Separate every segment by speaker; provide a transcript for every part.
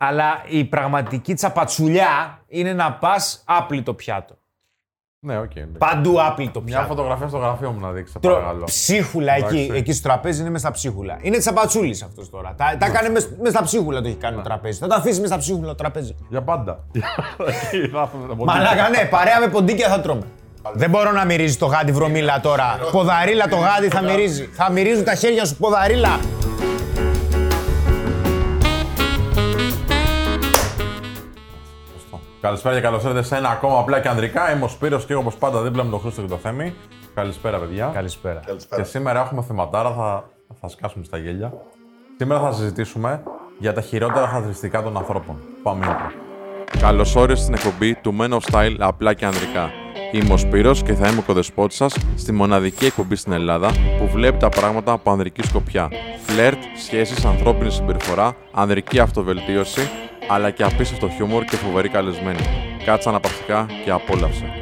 Speaker 1: Αλλά η πραγματική τσαπατσουλιά είναι να πας άπλυτο πιάτο.
Speaker 2: Ναι, οκ. εντάξει.
Speaker 1: Παντού άπλυτο
Speaker 2: Μια
Speaker 1: πιάτο.
Speaker 2: φωτογραφία στο γραφείο μου να δείξει, σε
Speaker 1: Τρο-
Speaker 2: παρακαλώ.
Speaker 1: Ψίχουλα εκεί,
Speaker 2: Εντάξει.
Speaker 1: εκεί στο τραπέζι είναι μέσα στα ψίχουλα. Είναι τσαπατσούλης αυτός τώρα. Τα, τα έκανε μέσα μέσα στα ψίχουλα το έχει κάνει το τραπέζι. Θα το αφήσεις μέσα στα ψίχουλα το τραπέζι.
Speaker 2: Για πάντα. Εκεί θα έχουμε τα ποντίκια.
Speaker 1: Μαλάκα, ναι, παρέα με ποντίκια θα τρώμε. Δεν μπορώ να μυρίζει το γάντι βρωμίλα τώρα. Ποδαρίλα το γάντι θα μυρίζει. Θα μυρίζουν τα χέρια σου ποδαρίλα.
Speaker 2: Καλησπέρα και καλώς ήρθατε σε ένα ακόμα απλά και ανδρικά. Είμαι ο Σπύρος και όπως πάντα δίπλα με τον Χρήστο και το Θέμη. Καλησπέρα, παιδιά.
Speaker 1: Καλησπέρα.
Speaker 2: Και σήμερα έχουμε θεματάρα, θα, θα σκάσουμε στα γέλια. Σήμερα θα συζητήσουμε για τα χειρότερα χαρακτηριστικά των ανθρώπων. Πάμε intro. Καλώς όρισες στην εκπομπή του Men of Style απλά και ανδρικά. Είμαι ο Σπύρος και θα είμαι ο κοδεσπότης σας στη μοναδική εκπομπή στην Ελλάδα που βλέπει τα πράγματα από ανδρική σκοπιά. Φλερτ, σχέσεις, ανθρώπινη συμπεριφορά, ανδρική αυτοβελτίωση, αλλά και απίστευτο χιούμορ και φοβερή καλεσμένη. Κάτσε αναπαυτικά και απόλαυσε.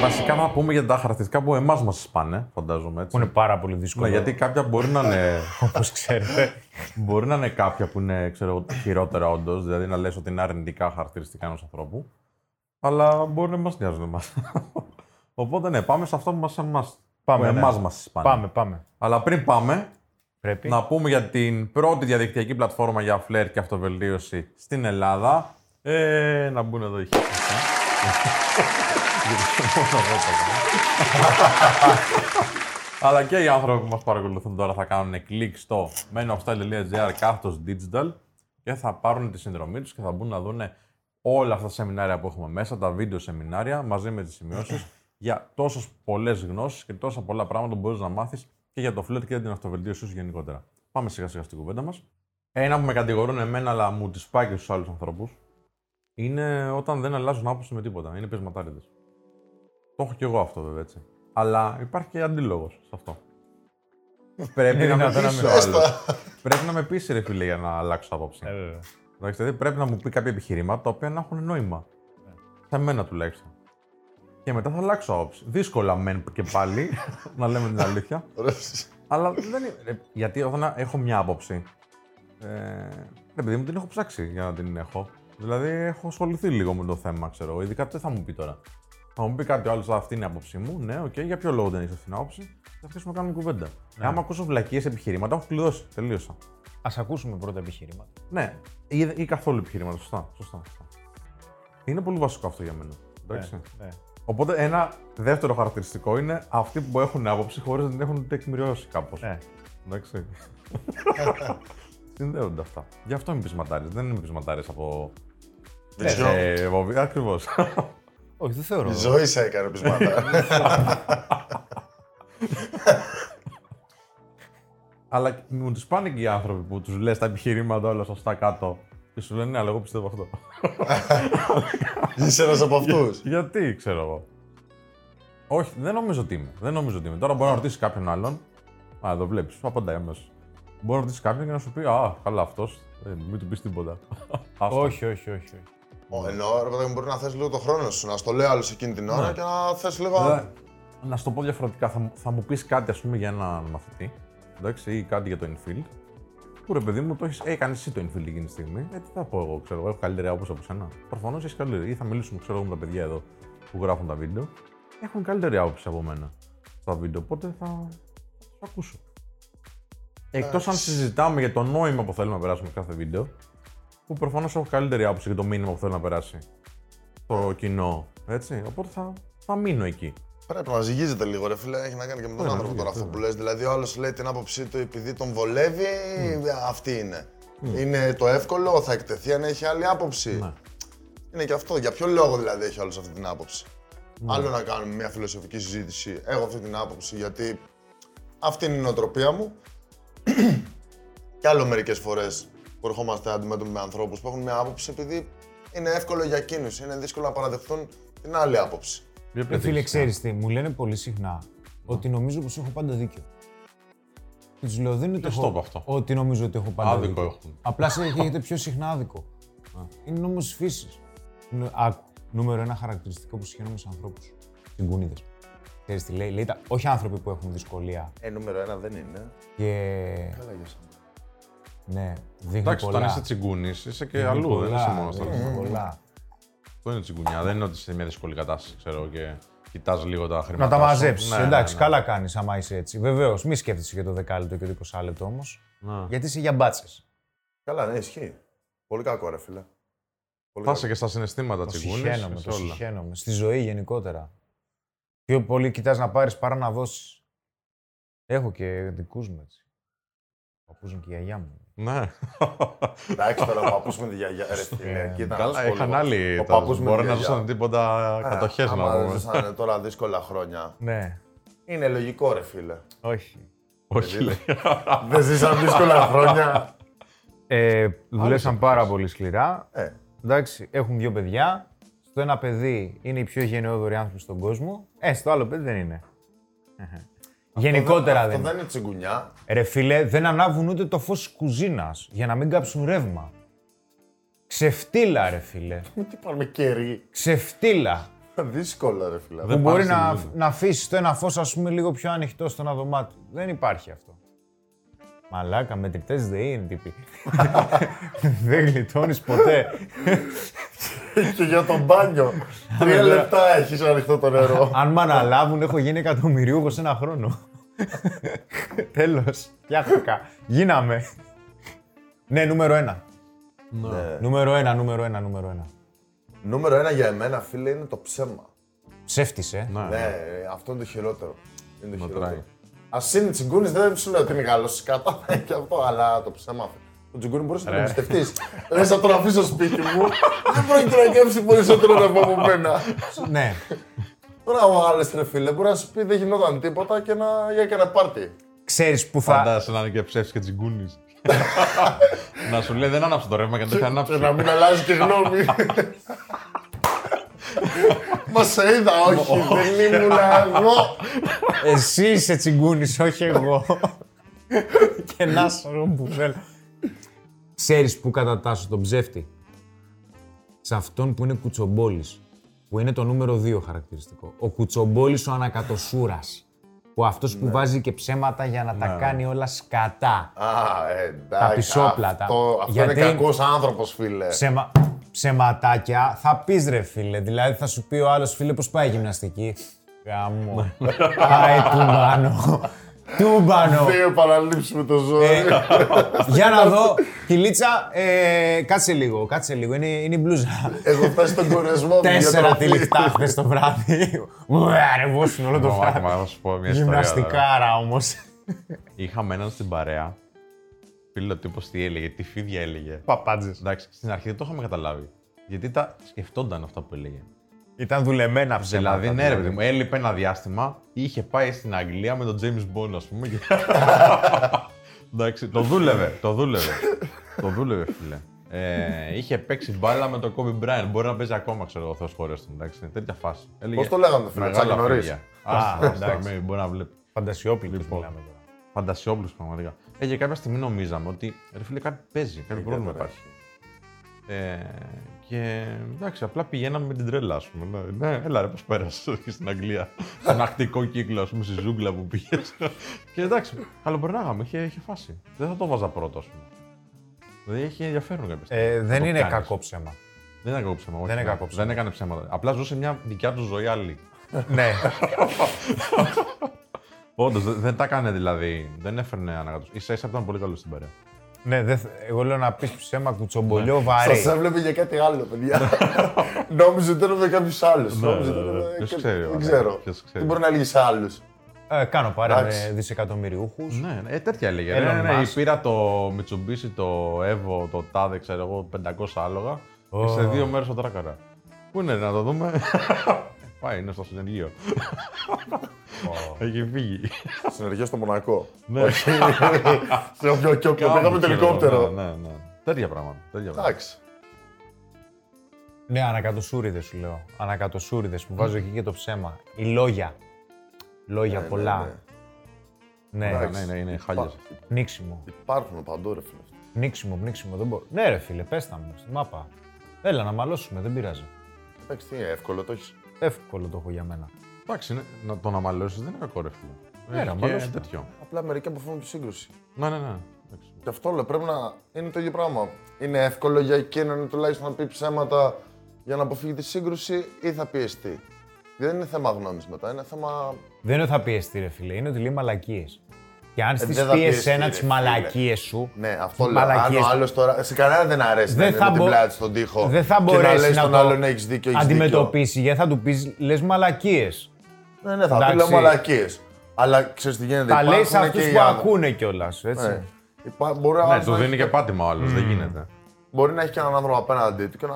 Speaker 2: Βασικά θα πούμε για τα χαρακτηριστικά που εμάς μας σπάνε, φαντάζομαι έτσι.
Speaker 1: Που είναι πάρα πολύ δύσκολο.
Speaker 2: Ναι, γιατί κάποια μπορεί να είναι.
Speaker 1: Όπως ξέρετε.
Speaker 2: μπορεί να είναι κάποια που είναι ξέρω, εγώ, χειρότερα όντως, δηλαδή να λες ότι είναι αρνητικά χαρακτηριστικά ενός ανθρώπου. Αλλά μπορεί να μας νοιάζουν εμάς. Οπότε ναι, πάμε σε αυτό που μα εμάς,
Speaker 1: Πάμε,
Speaker 2: που
Speaker 1: ναι.
Speaker 2: εμάς μας σπάνε.
Speaker 1: Πάμε, πάμε.
Speaker 2: Αλλά πριν πάμε,
Speaker 1: Πρέπει.
Speaker 2: να πούμε για την πρώτη διαδικτυακή πλατφόρμα για φλερ και αυτοβελτίωση στην Ελλάδα. Ε, να μπουν εδώ οι χέρια. Αλλά και οι άνθρωποι που μας παρακολουθούν τώρα θα κάνουν κλικ στο menofstyle.gr κάθετος digital και θα πάρουν τη συνδρομή τους και θα μπουν να δουν όλα αυτά τα σεμινάρια που έχουμε μέσα, τα βίντεο σεμινάρια μαζί με τις σημειώσεις για τόσες πολλές γνώσεις και τόσα πολλά πράγματα που μπορείς να μάθεις και για το φλερ και για την αυτοβελτίωσή σου γενικότερα. Πάμε σιγά σιγά στην κουβέντα μας. Ένα που με κατηγορούν εμένα αλλά μου τις πάει και στους άλλους ανθρώπους είναι όταν δεν αλλάζουν άποψη με τίποτα. Είναι πεσματάριδες. Το έχω κι εγώ αυτό βέβαια έτσι. Αλλά υπάρχει και αντίλογος σε αυτό. Πρέπει να με
Speaker 1: δυνατόν να
Speaker 2: πείσει
Speaker 1: μην-
Speaker 2: ο άλλος. Πρέπει να με πείσει ρε φίλε για να αλλάξω άποψη.
Speaker 1: Ε, βέβαια.
Speaker 2: Εντάξει, δηλαδή πρέπει να μου πει κάποια επιχειρήματα τα οποία να έχουν νόημα. Σε μένα τουλάχιστον. Και μετά θα αλλάξω άποψη. Δύσκολα μεν και πάλι, να λέμε την αλήθεια.
Speaker 3: Ωραίος.
Speaker 2: Αλλά δεν είναι. ρε, Γιατί όταν έχω μια άποψη. Ε, ρε παιδί μου την έχω ψάξει για να την έχω. Δηλαδή έχω ασχοληθεί λίγο με το θέμα, ξέρω εγώ. Ειδικά τι θα μου πει τώρα. Θα μου πει κάτι άλλο, αυτή είναι η άποψή μου. Ναι, οκ, για ποιο λόγο δεν έχει αυτή την άποψη. Θα αρχίσουμε να κάνουμε κουβέντα. Ναι. Άμα ακούσω βλακίες επιχειρήματα, έχω κλειδώσει. Τελείωσα.
Speaker 1: Α ακούσουμε πρώτα επιχειρήματα.
Speaker 2: Ναι, ή, ή καθόλου επιχειρήματα. Σωστά, σωστά, σωστά. Είναι πολύ βασικό αυτό για μένα. Εντάξει.
Speaker 1: Ναι.
Speaker 2: Οπότε ένα δεύτερο χαρακτηριστικό είναι αυτοί που έχουν άποψη χωρίς να την έχουν τεκμηριώσει κάπως.
Speaker 1: Ναι.
Speaker 2: Εντάξει. Συνδέονται αυτά. Γι' αυτό είμαι πεισματάρη. Δεν είμαι πεισματάρης από.
Speaker 3: Βυζό.
Speaker 2: Ε, βοβ- Ακριβώς.
Speaker 1: Όχι, δεν θεωρώ.
Speaker 3: Η ζωή σε έκανε πεισματά.
Speaker 2: Αλλά μου τους πάνε και οι άνθρωποι που τους λες τα επιχειρήματα όλα σωστά κάτω και σου λένε Ναι, αλλά εγώ πιστεύω αυτό.
Speaker 3: Είσαι ένας από αυτούς.
Speaker 2: Γιατί, ξέρω εγώ. Όχι, δεν νομίζω ότι είμαι. Δεν νομίζω ότι είμαι. Τώρα μπορεί να ρωτήσει κάποιον άλλον. Α, εδώ βλέπεις. Απαντάει αμέσως. Μπορεί να ρωτήσει κάποιον και να σου πει Α, καλά αυτός. μην του πεις τίποτα. Άστο.
Speaker 1: Όχι, όχι, όχι. όχι.
Speaker 3: Εννοώ, ρε παιδί μου, μπορεί να θες λίγο το χρόνο σου, να στο λέει άλλο εκείνη την ώρα
Speaker 2: Ναι.
Speaker 3: και να θες λίγο.
Speaker 2: Δηλαδή, να σου το πω διαφορετικά, θα, μου- θα μου πεις κάτι ας πούμε, για έναν μαθητή εντάξει, ή κάτι για το infield. Που ρε παιδί μου, το έχει κάνει εσύ το infield εκείνη τη στιγμή. Ε, τι θα πω εγώ, ξέρω εγώ, έχω καλύτερη άποψη από σένα. Προφανώς έχεις καλύτερη. Ή θα μιλήσουμε, ξέρω εγώ, με τα παιδιά εδώ που γράφουν τα βίντεο. Έχουν καλύτερη άποψη από μένα στα βίντεο. Οπότε θα, θα του ακούσω. Εκτός αν συζητάμε για το νόημα που θέλουμε να περάσουμε σε κάθε βίντεο, που προφανώς έχω καλύτερη άποψη για το μήνυμα που θέλω να περάσει το κοινό. Έτσι. Οπότε θα, θα μείνω εκεί.
Speaker 3: Πρέπει να ζυγίζεται λίγο, ρε φίλε. Έχει να κάνει και με τον
Speaker 2: Βέβαια,
Speaker 3: άνθρωπο τώρα αυτό
Speaker 2: βέβαια.
Speaker 3: που λες. Δηλαδή, ο άλλος λέει την άποψή του επειδή τον βολεύει, αυτή είναι. Είναι το εύκολο, θα εκτεθεί αν έχει άλλη άποψη.
Speaker 2: Ναι.
Speaker 3: Είναι και αυτό. Για ποιο λόγο δηλαδή έχει όλος αυτή την άποψη; Άλλο να κάνουμε μια φιλοσοφική συζήτηση. Έχω αυτή την άποψη γιατί αυτή είναι η νοοτροπία μου. και άλλο μερικές φορές που ερχόμαστε αντιμέτωποι με ανθρώπους που έχουν μια άποψη επειδή είναι εύκολο για εκείνους. Είναι δύσκολο να παραδεχτούν την άλλη άποψη.
Speaker 2: Για
Speaker 1: Ρε
Speaker 2: ποια
Speaker 1: φίλε,
Speaker 2: τέτοια.
Speaker 1: ξέρεις τι, μου λένε πολύ συχνά ότι νομίζω πως έχω πάντα δίκιο. Και τους λέω, δεν είναι
Speaker 2: Ποιος
Speaker 1: το
Speaker 2: το
Speaker 1: έχω-
Speaker 2: είπε αυτό;
Speaker 1: ότι νομίζω ότι έχω πάντα
Speaker 2: Άδικο
Speaker 1: δίκιο.
Speaker 2: έχουν.
Speaker 1: Απλά σε έχετε πιο συχνά άδικο. Είναι νόμος της φύσης. Νου- Άκου, νούμερο ένα χαρακτηριστικό που συγχαίρομαι σε ανθρώπους. Συγκούνιδες. Ξέρεις τι λέει, λέει τα, όχι άνθρωποι που έχουν δυσκολία
Speaker 3: Ε, νούμερο ένα δεν είναι.
Speaker 1: και
Speaker 3: Καλά για σένα.
Speaker 1: Ναι, δείχνει
Speaker 2: Εντάξει,
Speaker 1: πολλά.
Speaker 2: όταν είσαι τσιγκούνης, είσαι και
Speaker 1: Δείχνει
Speaker 2: αλλού, δεν
Speaker 1: πολλά,
Speaker 2: είσαι μόνος στο
Speaker 1: δείχνει πολλά.
Speaker 2: Αυτό είναι τσιγκουνιά. Δεν είναι ότι είσαι σε μια δύσκολη κατάσταση, ξέρω και κοιτάς λίγο τα χρήματα.
Speaker 1: Να τα μαζέψεις.
Speaker 2: Ναι,
Speaker 1: Εντάξει,
Speaker 2: ναι, ναι.
Speaker 1: καλά κάνεις άμα είσαι έτσι. Βεβαίως, μη σκέφτεσαι για το δεκάλεπτο και το 20 λεπτό όμως.
Speaker 2: Ναι.
Speaker 1: Γιατί είσαι για μπάτσες.
Speaker 3: Καλά, ναι, ισχύει. Πολύ κακό, ρε φίλε. Πολύ
Speaker 2: Θα
Speaker 3: κακό.
Speaker 2: είσαι και στα συναισθήματα
Speaker 1: Το
Speaker 2: τσιγκούνης.
Speaker 1: συχαίνομαι, το συχαίνομαι. Στη ζωή γενικότερα. Πιο πολύ κοιτάς να πάρεις παρά να δώσεις. Έχω και δικούς μου έτσι. Ο παππούς μου και η γιαγιά μου.
Speaker 2: Ναι.
Speaker 3: Εντάξει, τώρα ο παππούς με τη γιαγιά, ρε φίλε.
Speaker 1: Ε,
Speaker 3: κοίτα, να
Speaker 2: Καλά,
Speaker 3: σου πω
Speaker 2: είχαν
Speaker 3: λίγο.
Speaker 2: άλλοι.
Speaker 3: Ο
Speaker 2: τα-
Speaker 3: παππούς με
Speaker 2: Μπορεί
Speaker 3: τη
Speaker 2: να
Speaker 3: γιαγιά.
Speaker 2: ζούσαν τίποτα
Speaker 3: Ε,
Speaker 2: κατοχές να
Speaker 3: άμα
Speaker 2: πούμε.
Speaker 3: ζήσανε τώρα δύσκολα χρόνια.
Speaker 1: Ναι.
Speaker 3: Είναι λογικό, ρε φίλε.
Speaker 1: Όχι.
Speaker 2: Όχι, λέει.
Speaker 3: Δεν ζήσαν δύσκολα χρόνια.
Speaker 1: Ε, δουλέψαν πάρα πολύ σκληρά.
Speaker 3: Ε,
Speaker 1: Εντάξει, έχουν δύο παιδιά. Στο ένα παιδί είναι οι πιο γενναιόδοροι άνθρωποι στον κόσμο. Ε, στο άλλο παιδί δεν είναι. Γενικότερα
Speaker 3: αυτό
Speaker 1: δεν
Speaker 3: δεν
Speaker 1: είναι.
Speaker 3: είναι τσιγκουνιά.
Speaker 1: Ρε φίλε, δεν ανάβουν ούτε το φως της κουζίνας για να μην κάψουν ρεύμα. Ξεφτύλα, ρε φίλε.
Speaker 3: Τι πάμε κερί.
Speaker 1: Ξεφτύλα.
Speaker 3: Δύσκολα, ρε φίλε.
Speaker 1: που
Speaker 2: Δεν
Speaker 1: μπορεί
Speaker 2: πάνε
Speaker 1: να,
Speaker 2: στην
Speaker 1: να αφήσεις το ένα φως, ας πούμε, λίγο πιο ανοιχτό στο ένα δωμάτιο. Δεν υπάρχει αυτό. Μαλάκα, μετρητές δεν είναι τύποι. δεν γλιτώνεις ποτέ.
Speaker 3: Και για το μπάνιο. Τρία λεπτά έχεις ανοιχτό το νερό.
Speaker 1: Αν με αναλάβουν, έχω γίνει εκατομμυριούχος ένα χρόνο. Τέλος. Φτιάχτηκα. Γίναμε. ναι, νούμερο ένα.
Speaker 3: Ναι.
Speaker 1: Νούμερο ένα, νούμερο ένα, νούμερο ένα.
Speaker 3: Νούμερο ένα για εμένα, φίλε, είναι το ψέμα.
Speaker 1: Ψεύτης, ε.
Speaker 2: Ναι.
Speaker 3: Ναι, αυτό είναι το χειρότερο. Είναι το
Speaker 2: Μετράει.
Speaker 3: χειρότερο. Α είναι τσιγκούνη, δεν σου λέω ότι είναι καλό κατά και αυτό, αλλά το ψέμα. Το τσιγκούνι μπορείς να το
Speaker 2: Ρε.
Speaker 3: εμπιστευτείς. Λες να τον αφήσω στο σπίτι μου, δεν πρόκειται να κέψει περισσότερο από από μένα.
Speaker 1: ναι.
Speaker 3: Τώρα ο άλλο ρε φίλε μπορεί να σου πει δεν γινόταν τίποτα και να για και ένα πάρτι.
Speaker 1: Ξέρεις που θα...
Speaker 2: Φαντάζεσαι να είναι και ψεύση και τσιγκούνη. να σου λέει δεν άναψε το ρεύμα και δεν το έχει
Speaker 3: Και
Speaker 2: ανάψει.
Speaker 3: να μην αλλάζει και γνώμη. Μα σε είδα, όχι, δεν ήμουν εγώ.
Speaker 1: Εσύ είσαι τσιγκούνης, όχι εγώ. και να σωρό που θέλω. Ξέρεις που κατατάσσω τον ψεύτη; Σε αυτόν που είναι κουτσομπόλης. Που είναι το νούμερο 2 χαρακτηριστικό. Ο κουτσομπόλης ο ανακατοσούρας. Που αυτός που βάζει και ψέματα για να τα κάνει όλα σκατά.
Speaker 3: Α, εντάξει.
Speaker 1: Τα πισόπλατα.
Speaker 3: Αυτό, αυτό
Speaker 1: Γιατί-
Speaker 3: είναι κακός άνθρωπος, φίλε.
Speaker 1: Ψεμα... Ψεματάκια θα πεις ρε φίλε. Δηλαδή θα σου πει ο άλλος φίλε πώς πάει η γυμναστική; Γάμο. Πάει τούμπανο. Τούμπανο.
Speaker 3: Δύο παραλήψεις με το ζώο.
Speaker 1: Ε, Για να δω. Κυλίτσα, ε, κάτσε λίγο, κάτσε λίγο. Είναι, είναι η μπλούζα.
Speaker 3: Έχω φτάσει στον κορεσμό μου.
Speaker 1: Τέσσερα
Speaker 3: για το
Speaker 1: τυλιχτά χθες το βράδυ. Ουε, ρε, βόσουν όλο το
Speaker 2: Μα,
Speaker 1: βράδυ.
Speaker 2: μα, θα σου πω μια ιστορία. τώρα.
Speaker 1: Γυμναστικάρα όμως.
Speaker 2: Είχαμε έναν στην παρέα. Φίλο τύπος τι έλεγε, τι φίδια έλεγε.
Speaker 1: Παπάντζες.
Speaker 2: Εντάξει, στην αρχή δεν το είχαμε καταλάβει. Γιατί τα σκεφτόταν αυτά που έλεγε.
Speaker 1: Ήταν δουλεμένα ψέματα.
Speaker 2: Δηλαδή, ναι, ρε παιδί μου, έλειπε ένα διάστημα, είχε πάει στην Αγγλία με τον James Bond, ας πούμε. και- Εντάξει, το δούλευε, το δούλευε. το δούλευε, φίλε. Ε, είχε παίξει μπάλα με τον Kobe Bryant. Μπορεί να παίζει ακόμα, ξέρω εγώ, Θεός χωρές του. Εντάξει, τέτοια φάση. Έλεγε,
Speaker 3: Πώς το λέγανε το φίλε,
Speaker 2: μεγάλα
Speaker 3: Τσάκη Νωρίς.
Speaker 2: φίδια.
Speaker 1: Α,
Speaker 2: Άστα, άστα,
Speaker 1: εντάξει.
Speaker 2: μην- μπορεί να βλέπει.
Speaker 1: Φαντασιόπληκος
Speaker 2: Λοιπόν.
Speaker 1: μιλάμε τώρα.
Speaker 2: Φαντασιόπλους πραγματικά. Ε, και κάποια στιγμή νομίζαμε ότι ρε φίλε κάτι παίζει, κάτι πρόβλημα
Speaker 3: τώρα.
Speaker 2: υπάρχει. Ε, και εντάξει, απλά πηγαίναμε με την τρέλα, ας πούμε. Ναι, ναι έλα ρε, πώς πέρασες εκεί στην Αγγλία. Στον ακτικό κύκλο, ας πούμε, στη ζούγκλα που πήγες. και εντάξει, καλοπερνάγαμε, είχε, είχε φάση. Δεν θα το βάζα πρώτο, ας πούμε. Δηλαδή έχει ενδιαφέρον κάποια στιγμή.
Speaker 1: Ε,
Speaker 2: να
Speaker 1: δεν
Speaker 2: το
Speaker 1: είναι
Speaker 2: κάνεις.
Speaker 1: κακό ψέμα.
Speaker 2: Δεν είναι κακό ψέμα. όχι,
Speaker 1: Δεν είναι
Speaker 2: ναι.
Speaker 1: κακό ψέμα.
Speaker 2: Δεν έκανε ψέματα. Απλά ζούσε μια δικιά του ζωή άλλη.
Speaker 1: ναι.
Speaker 2: Όντως, δεν, δεν τα έκανε δηλαδή. Δεν έφερνε ανακατοσύνη. σα ίσα ήταν πολύ καλό στην παρέα.
Speaker 1: Ναι, δεν θ- εγώ λέω να πεις ψέμα κουτσομπολιό βαρύ.
Speaker 3: Σας έβλεπε για κάτι άλλο, παιδιά. Νόμιζε ότι ήταν με κάποιους άλλους. Νόμιζε ότι ήταν με
Speaker 2: Ποιος
Speaker 3: κα-
Speaker 2: ξέρει,
Speaker 3: Δεν
Speaker 2: ωραία,
Speaker 3: ξέρω.
Speaker 2: ποιος ξέρει.
Speaker 3: Τι μπορεί να έλεγε σε άλλους.
Speaker 1: Ε, κάνω παρέα με
Speaker 3: Εντάξει.
Speaker 1: δισεκατομμυριούχους.
Speaker 2: Ναι, ναι, ε, τέτοια έλεγε.
Speaker 1: Elon
Speaker 2: Ναι, ναι, ναι,
Speaker 1: Musk.
Speaker 2: πήρα το Mitsubishi, το Evo, το TADE, ξέρω εγώ, 500 άλογα.
Speaker 1: Ω.
Speaker 2: Και σε δύο μέρες το τράκαρα. Πού είναι, να το δούμε. Πάει, είναι στο συνεργείο. Έχει φύγει.
Speaker 3: Συνεργεία στο Μονακό.
Speaker 2: Ναι.
Speaker 3: Σε όποιο και όποιο πήγαμε το ελικόπτερο.
Speaker 2: Ναι, ναι. Τέτοια πράγματα. Τέτοια πράγματα.
Speaker 3: Εντάξει.
Speaker 1: Ναι, ανακατοσούριδες σου λέω. Ανακατοσούριδες που βάζω εκεί και το ψέμα. Οι λόγια. Λόγια
Speaker 3: Ναι,
Speaker 1: πολλά.
Speaker 3: ναι, ναι.
Speaker 1: Ναι,
Speaker 2: Ναι,
Speaker 3: Εντάξει.
Speaker 2: ναι, είναι χάλια.
Speaker 1: πνίξιμο.
Speaker 3: Υπάρχουν παντού, ρε φίλε.
Speaker 1: Πνίξιμο, πνίξιμο. Δεν μπορώ. Ναι, ρε φίλε, πες τα μου στη μάπα. Έλα να μαλώσουμε, δεν πειράζει.
Speaker 3: Εντάξει, τι είναι, εύκολο το έχεις.
Speaker 1: Εύκολο το έχω για μένα.
Speaker 2: Εντάξει, είναι- να το να μαλώσεις δεν είναι κακό, ρε φίλε.
Speaker 1: Ναι,
Speaker 2: Έχει
Speaker 1: να
Speaker 2: και
Speaker 1: μαλώσουμε.
Speaker 2: τέτοιο.
Speaker 3: Απλά μερικοί αποφύγουν τη σύγκρουση.
Speaker 2: Ναι, ναι, ναι.
Speaker 3: Και αυτό λέω, πρέπει να είναι το ίδιο πράγμα. Είναι εύκολο για εκείνον τουλάχιστον να πει ψέματα για να αποφύγει τη σύγκρουση ή θα πιεστεί. Δεν είναι θέμα γνώμης μετά, είναι θέμα.
Speaker 1: Δεν είναι ότι θα πιεστεί, ρε φίλε, είναι ότι λέει μαλακίες. Και αν στις
Speaker 3: δεν θα
Speaker 1: πει
Speaker 3: πιεστεί,
Speaker 1: ένα
Speaker 3: ρε
Speaker 1: τις
Speaker 3: φίλε.
Speaker 1: μαλακίε σου.
Speaker 3: Ναι, αυτό
Speaker 1: τις
Speaker 3: λέω. Αν
Speaker 1: μαλακίες-
Speaker 3: ο άλλο τώρα. Σε κανένα δεν αρέσει
Speaker 1: Δεν
Speaker 3: να
Speaker 1: θα
Speaker 3: είναι με την
Speaker 1: μπο-
Speaker 3: πλάτη στον τοίχο.
Speaker 1: Δεν θα
Speaker 3: και να
Speaker 1: μπορέσει
Speaker 3: λέει
Speaker 1: να,
Speaker 3: στον
Speaker 1: το
Speaker 3: άλλον έχεις δίκιο, έχεις
Speaker 1: αντιμετωπίσει, γιατί θα του πεις λες μαλακίες.
Speaker 3: δίκιο. Ναι, ναι, θα πει
Speaker 1: Εντάξει.
Speaker 3: λέω μαλακίες. Αλλά ξέρεις τι γίνεται.
Speaker 1: Τα λέει σε
Speaker 3: υπάρχουν
Speaker 1: αυτούς
Speaker 3: και οι
Speaker 1: που
Speaker 3: άδε-
Speaker 1: ακούνε κιόλας. Έτσι.
Speaker 3: Ναι. Υπά- Μπορεί, ο
Speaker 2: Ναι,
Speaker 3: άλλος
Speaker 2: του
Speaker 3: να
Speaker 2: δίνει
Speaker 3: έχει
Speaker 2: και πάτημα ο άλλος, δεν γίνεται.
Speaker 3: Μπορεί να έχει και έναν άνθρωπο απέναντί του και να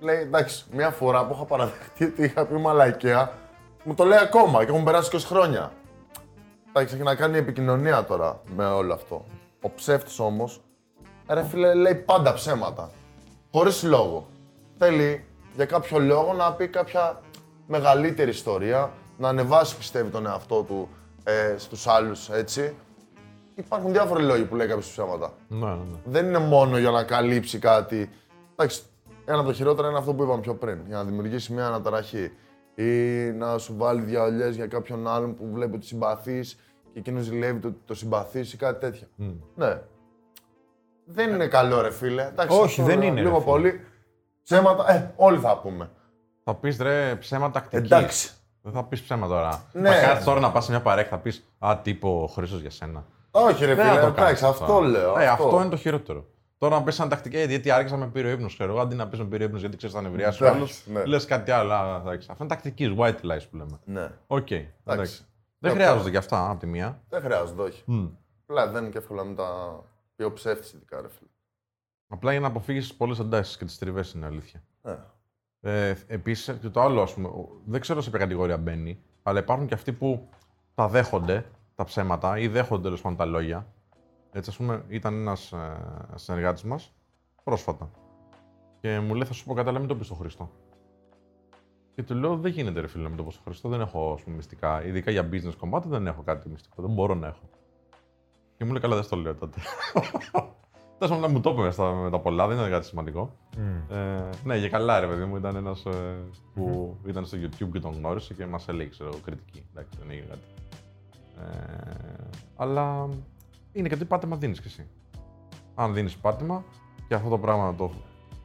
Speaker 3: λέει εντάξει, μια φορά που είχα παραδεχτεί ότι είχα πει μαλακία, μου το λέει ακόμα και έχουν περάσει 20 χρόνια. Εντάξει, έχει να κάνει επικοινωνία τώρα με όλο αυτό. Ο ψεύτης όμως, ρε φίλε, λέει πάντα ψέματα. Χωρίς λόγο. Θέλει για κάποιο λόγο να πει κάποια μεγαλύτερη ιστορία, να ανεβάσει πιστεύει τον εαυτό του ε, στους άλλους, έτσι. Υπάρχουν διάφοροι λόγοι που λέει κάποιος ψέματα
Speaker 2: Ναι, ναι, ναι.
Speaker 3: δεν είναι μόνο για να καλύψει κάτι. Εντάξει, ένα από τα χειρότερα είναι αυτό που είπαμε πιο πριν. Για να δημιουργήσει μια αναταραχή. Ή να σου βάλει διαολιέ για κάποιον άλλον που βλέπει ότι συμπαθείς και εκείνος ζηλεύει το, το συμπαθείς ή κάτι τέτοιο. Ναι. Δεν είναι καλό, ρε φίλε. Εντάξει,
Speaker 1: Όχι,
Speaker 3: αυτό,
Speaker 1: δεν είναι, ρε
Speaker 3: Λίγο
Speaker 1: φίλε.
Speaker 3: πολύ. Ψέματα, ε, όλοι θα πούμε.
Speaker 2: Θα πεις ρε ψέμα τακτικής.
Speaker 3: Εντάξει.
Speaker 2: Δεν θα πεις ψέμα τώρα.
Speaker 3: Ναι.
Speaker 2: Θα κάτσει τώρα να πας σε μια παρέα και θα πεις Α, τύπο ο Χρήσο για σένα.
Speaker 3: Όχι, ρε
Speaker 2: Δεν
Speaker 3: φίλε,
Speaker 2: θα το
Speaker 3: εντάξει,
Speaker 2: κάνεις
Speaker 3: αυτό λέω.
Speaker 2: Ε, αυτό είναι το χειρότερο. Τώρα να πει σαν τακτική, «Ε, γιατί άρχισα με πήρε ο ύπνος, ξέρω εγώ, αντί να πεις με πήρε ο ύπνος γιατί ξέρεις θα νευριάσεις ο άλλος.
Speaker 3: Εντάξει, ναι.
Speaker 2: Λες κάτι άλλο. Α, εντάξει. Αυτό είναι τακτικής, white lies που λέμε.
Speaker 3: Ναι.
Speaker 2: Οκ. εντάξει. Δεν
Speaker 3: Ε,
Speaker 2: χρειάζονται κι αυτά από τη μία.
Speaker 3: Δεν χρειάζεται, όχι. Απλά δεν είναι και εύκολο να μην τα πει ο ψεύτης, ειδικά, ρε φίλε.
Speaker 2: Απλά για να αποφύγεις πολλές εντάσει και τις τριβές είναι αλήθεια.
Speaker 3: Ναι.
Speaker 2: Ε, Επίσης, και το άλλο, ας πούμε, ο- δεν ξέρω σε ποια κατηγορία μπαίνει, αλλά υπάρχουν και αυτοί που τα δέχονται τα ψέματα ή δέχονται τέλος πάντων τα λόγια. Έτσι, ας πούμε, ήταν ένας ε, συνεργάτης μας πρόσφατα. Και μου λέει: Θα σου πω κάτι, αλλά μην το πεις στον Χριστό. Και του λέω: Δεν γίνεται, ρε φίλε, να μην το πω στον Χριστό. Δεν έχω ας πούμε, μυστικά. Ειδικά για business κομμάτι δεν έχω κάτι μυστικό. Δεν μπορώ να έχω. Και μου λέει: Καλά, δεν στο λέω τότε. Τέλος πάντων, μου το είπε με στα- με τα πολλά, δεν ήταν κάτι σημαντικό. Ε, ναι, για καλά, ρε παιδί μου. Ήταν ένας που ήταν στο YouTube και τον γνώρισε και μας έλεγε ξέρω, εγώ, κριτική. Εντάξει, δεν έγινε κάτι. Ε, αλλά είναι και τι πάτημα δίνεις κι εσύ. Αν δίνεις πάτημα και αυτό το πράγμα το,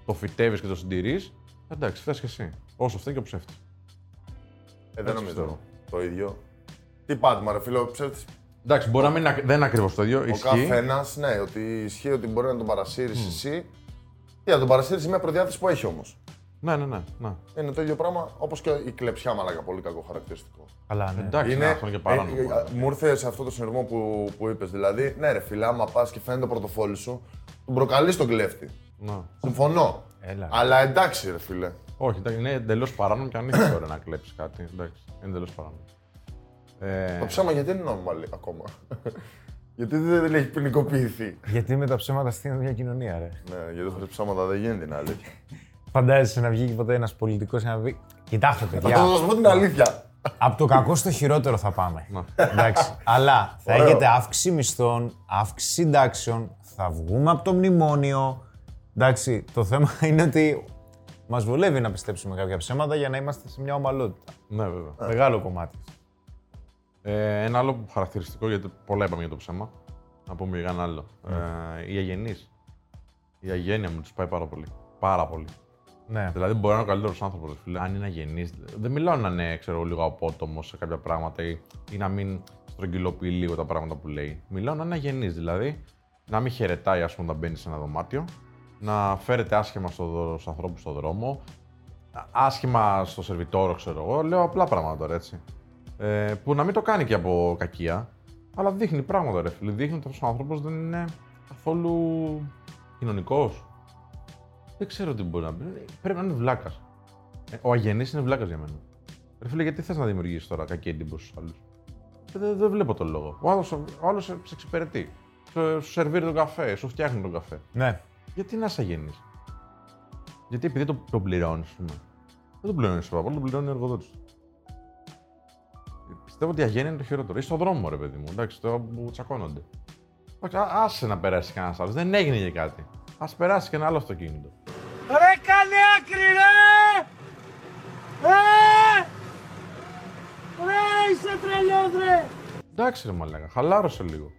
Speaker 2: το φυτεύεις και το συντηρείς, εντάξει, φταίει κι εσύ. Όσο φταίει και ο ψεύτης.
Speaker 3: Ε, δεν
Speaker 2: Έτσι
Speaker 3: νομίζω
Speaker 2: πιστεύω.
Speaker 3: το ίδιο. Τι πάτημα, ρε φίλε, ο ψεύτης
Speaker 2: Εντάξει, μπορεί να μην είναι ακ- δεν είναι ακριβώς το ίδιο.
Speaker 3: Ο
Speaker 2: Ισχύει.
Speaker 3: καθένας, ναι, ότι ισχύει ότι μπορεί να τον παρασύρεις εσύ. Και να τον παρασύρεις μια προδιάθεση που έχει όμως.
Speaker 2: Ναι, ναι, ναι. ναι.
Speaker 3: Είναι το ίδιο πράγμα όπως και η κλεψιά, μαλάκα. Πολύ κακό χαρακτηριστικό.
Speaker 1: Καλά, ναι.
Speaker 2: Εντάξει, είναι, αυτό είναι και παράνομο.
Speaker 3: ε, ε, μου ήρθε σε αυτό το συνειρμό που, που είπες. Δηλαδή, ναι, ρε φίλε, άμα πας και φαίνεται το πορτοφόλι σου, τον προκαλείς τον κλέφτη.
Speaker 2: Ναι.
Speaker 3: Συμφωνώ.
Speaker 1: Έλα.
Speaker 3: Αλλά εντάξει, ρε φίλε.
Speaker 2: Όχι, εντάξει, είναι εντελώς παράνομο και ανήθικο ρε, να κλέψεις κάτι. Εντάξει, είναι εντελώς παράνομο. Ε,
Speaker 3: Το ψέμα γιατί είναι νόμιμο λέει, ακόμα; γιατί δεν έχει ποινικοποιηθεί;
Speaker 1: Γιατί με τα ψέματα στείνουν μια κοινωνία, ρε.
Speaker 3: ναι, γιατί χωρίς ψέματα δεν γίνεται, είναι αλήθεια.
Speaker 1: Φαντάζεσαι να βγει και ποτέ ένας πολιτικός και να πει: Κοιτάξτε,
Speaker 3: Θα
Speaker 1: παιδιά,
Speaker 3: σα πω την αλήθεια.
Speaker 1: από το κακό στο χειρότερο θα πάμε. Εντάξει. Αλλά θα
Speaker 3: Ωραίο.
Speaker 1: έχετε αύξηση μισθών, αύξηση συντάξεων, θα βγούμε από το μνημόνιο. Εντάξει, το θέμα είναι ότι μας βολεύει να πιστέψουμε κάποια ψέματα για να είμαστε σε μια ομαλότητα.
Speaker 2: ναι, βέβαια.
Speaker 1: Μεγάλο κομμάτι.
Speaker 2: Ε, ένα άλλο χαρακτηριστικό, γιατί πολλά είπαμε για το ψέμα. Να πούμε για ένα άλλο. Ε, οι αγενείς. Η αγένεια μου τους πάει πάρα πολύ. Πάρα πολύ.
Speaker 1: Ναι.
Speaker 2: Δηλαδή, μπορεί να είναι ο καλύτερος άνθρωπος, αν είναι αγενής. Δεν μιλάω να είναι, ξέρω, εγώ, λίγο απότομος σε κάποια πράγματα ή, ή να μην στρογγυλοποιεί λίγο τα πράγματα που λέει. Μιλάω να είναι αγενής, δηλαδή να μην χαιρετάει, ας πούμε, όταν μπαίνει σε ένα δωμάτιο, να φέρεται άσχημα στο, στους ανθρώπους στον δρόμο, άσχημα στο σερβιτόρο, ξέρω εγώ. Λέω απλά πράγματα τώρα έτσι. Ε, που να μην το κάνει και από κακία, αλλά δείχνει πράγματα, ρε φίλε. Δείχνει ότι αυτός ο άνθρωπος δεν είναι καθόλου κοινωνικός. Δεν ξέρω τι μπορεί να πει. Πρέπει να είναι βλάκας. Ο αγενής είναι βλάκας για μένα. Ρε φίλε, γιατί θες να δημιουργήσεις τώρα κακή εντύπωση στους άλλους; Δεν, δεν βλέπω τον λόγο. Ο άλλος ο άλλος σε σε εξυπηρετεί. Σου, σου σερβίρει τον καφέ, σου φτιάχνει τον καφέ.
Speaker 1: Ναι.
Speaker 2: Γιατί να είσαι αγενής; Γιατί επειδή το, τον πληρώνεις, ας πούμε. Δεν τον πληρώνεις ο τον πληρώνει ο εργοδότης. Πιστεύω ότι η αγένεια είναι το χειρότερο. Ή στον δρόμο, ρε παιδί μου. Εντάξει, τώρα που τσακώνονται. Εντάξει, α- άσε να περάσει κανένας άλλος. Δεν έγινε και κάτι. Α περάσει και ένα άλλο αυτοκίνητο.
Speaker 4: Ρε κάνε άκρη ρε! Ε! Ρε είσαι τρελός ρε!
Speaker 2: Εντάξει, ρε μαλάκα, χαλάρωσε λίγο.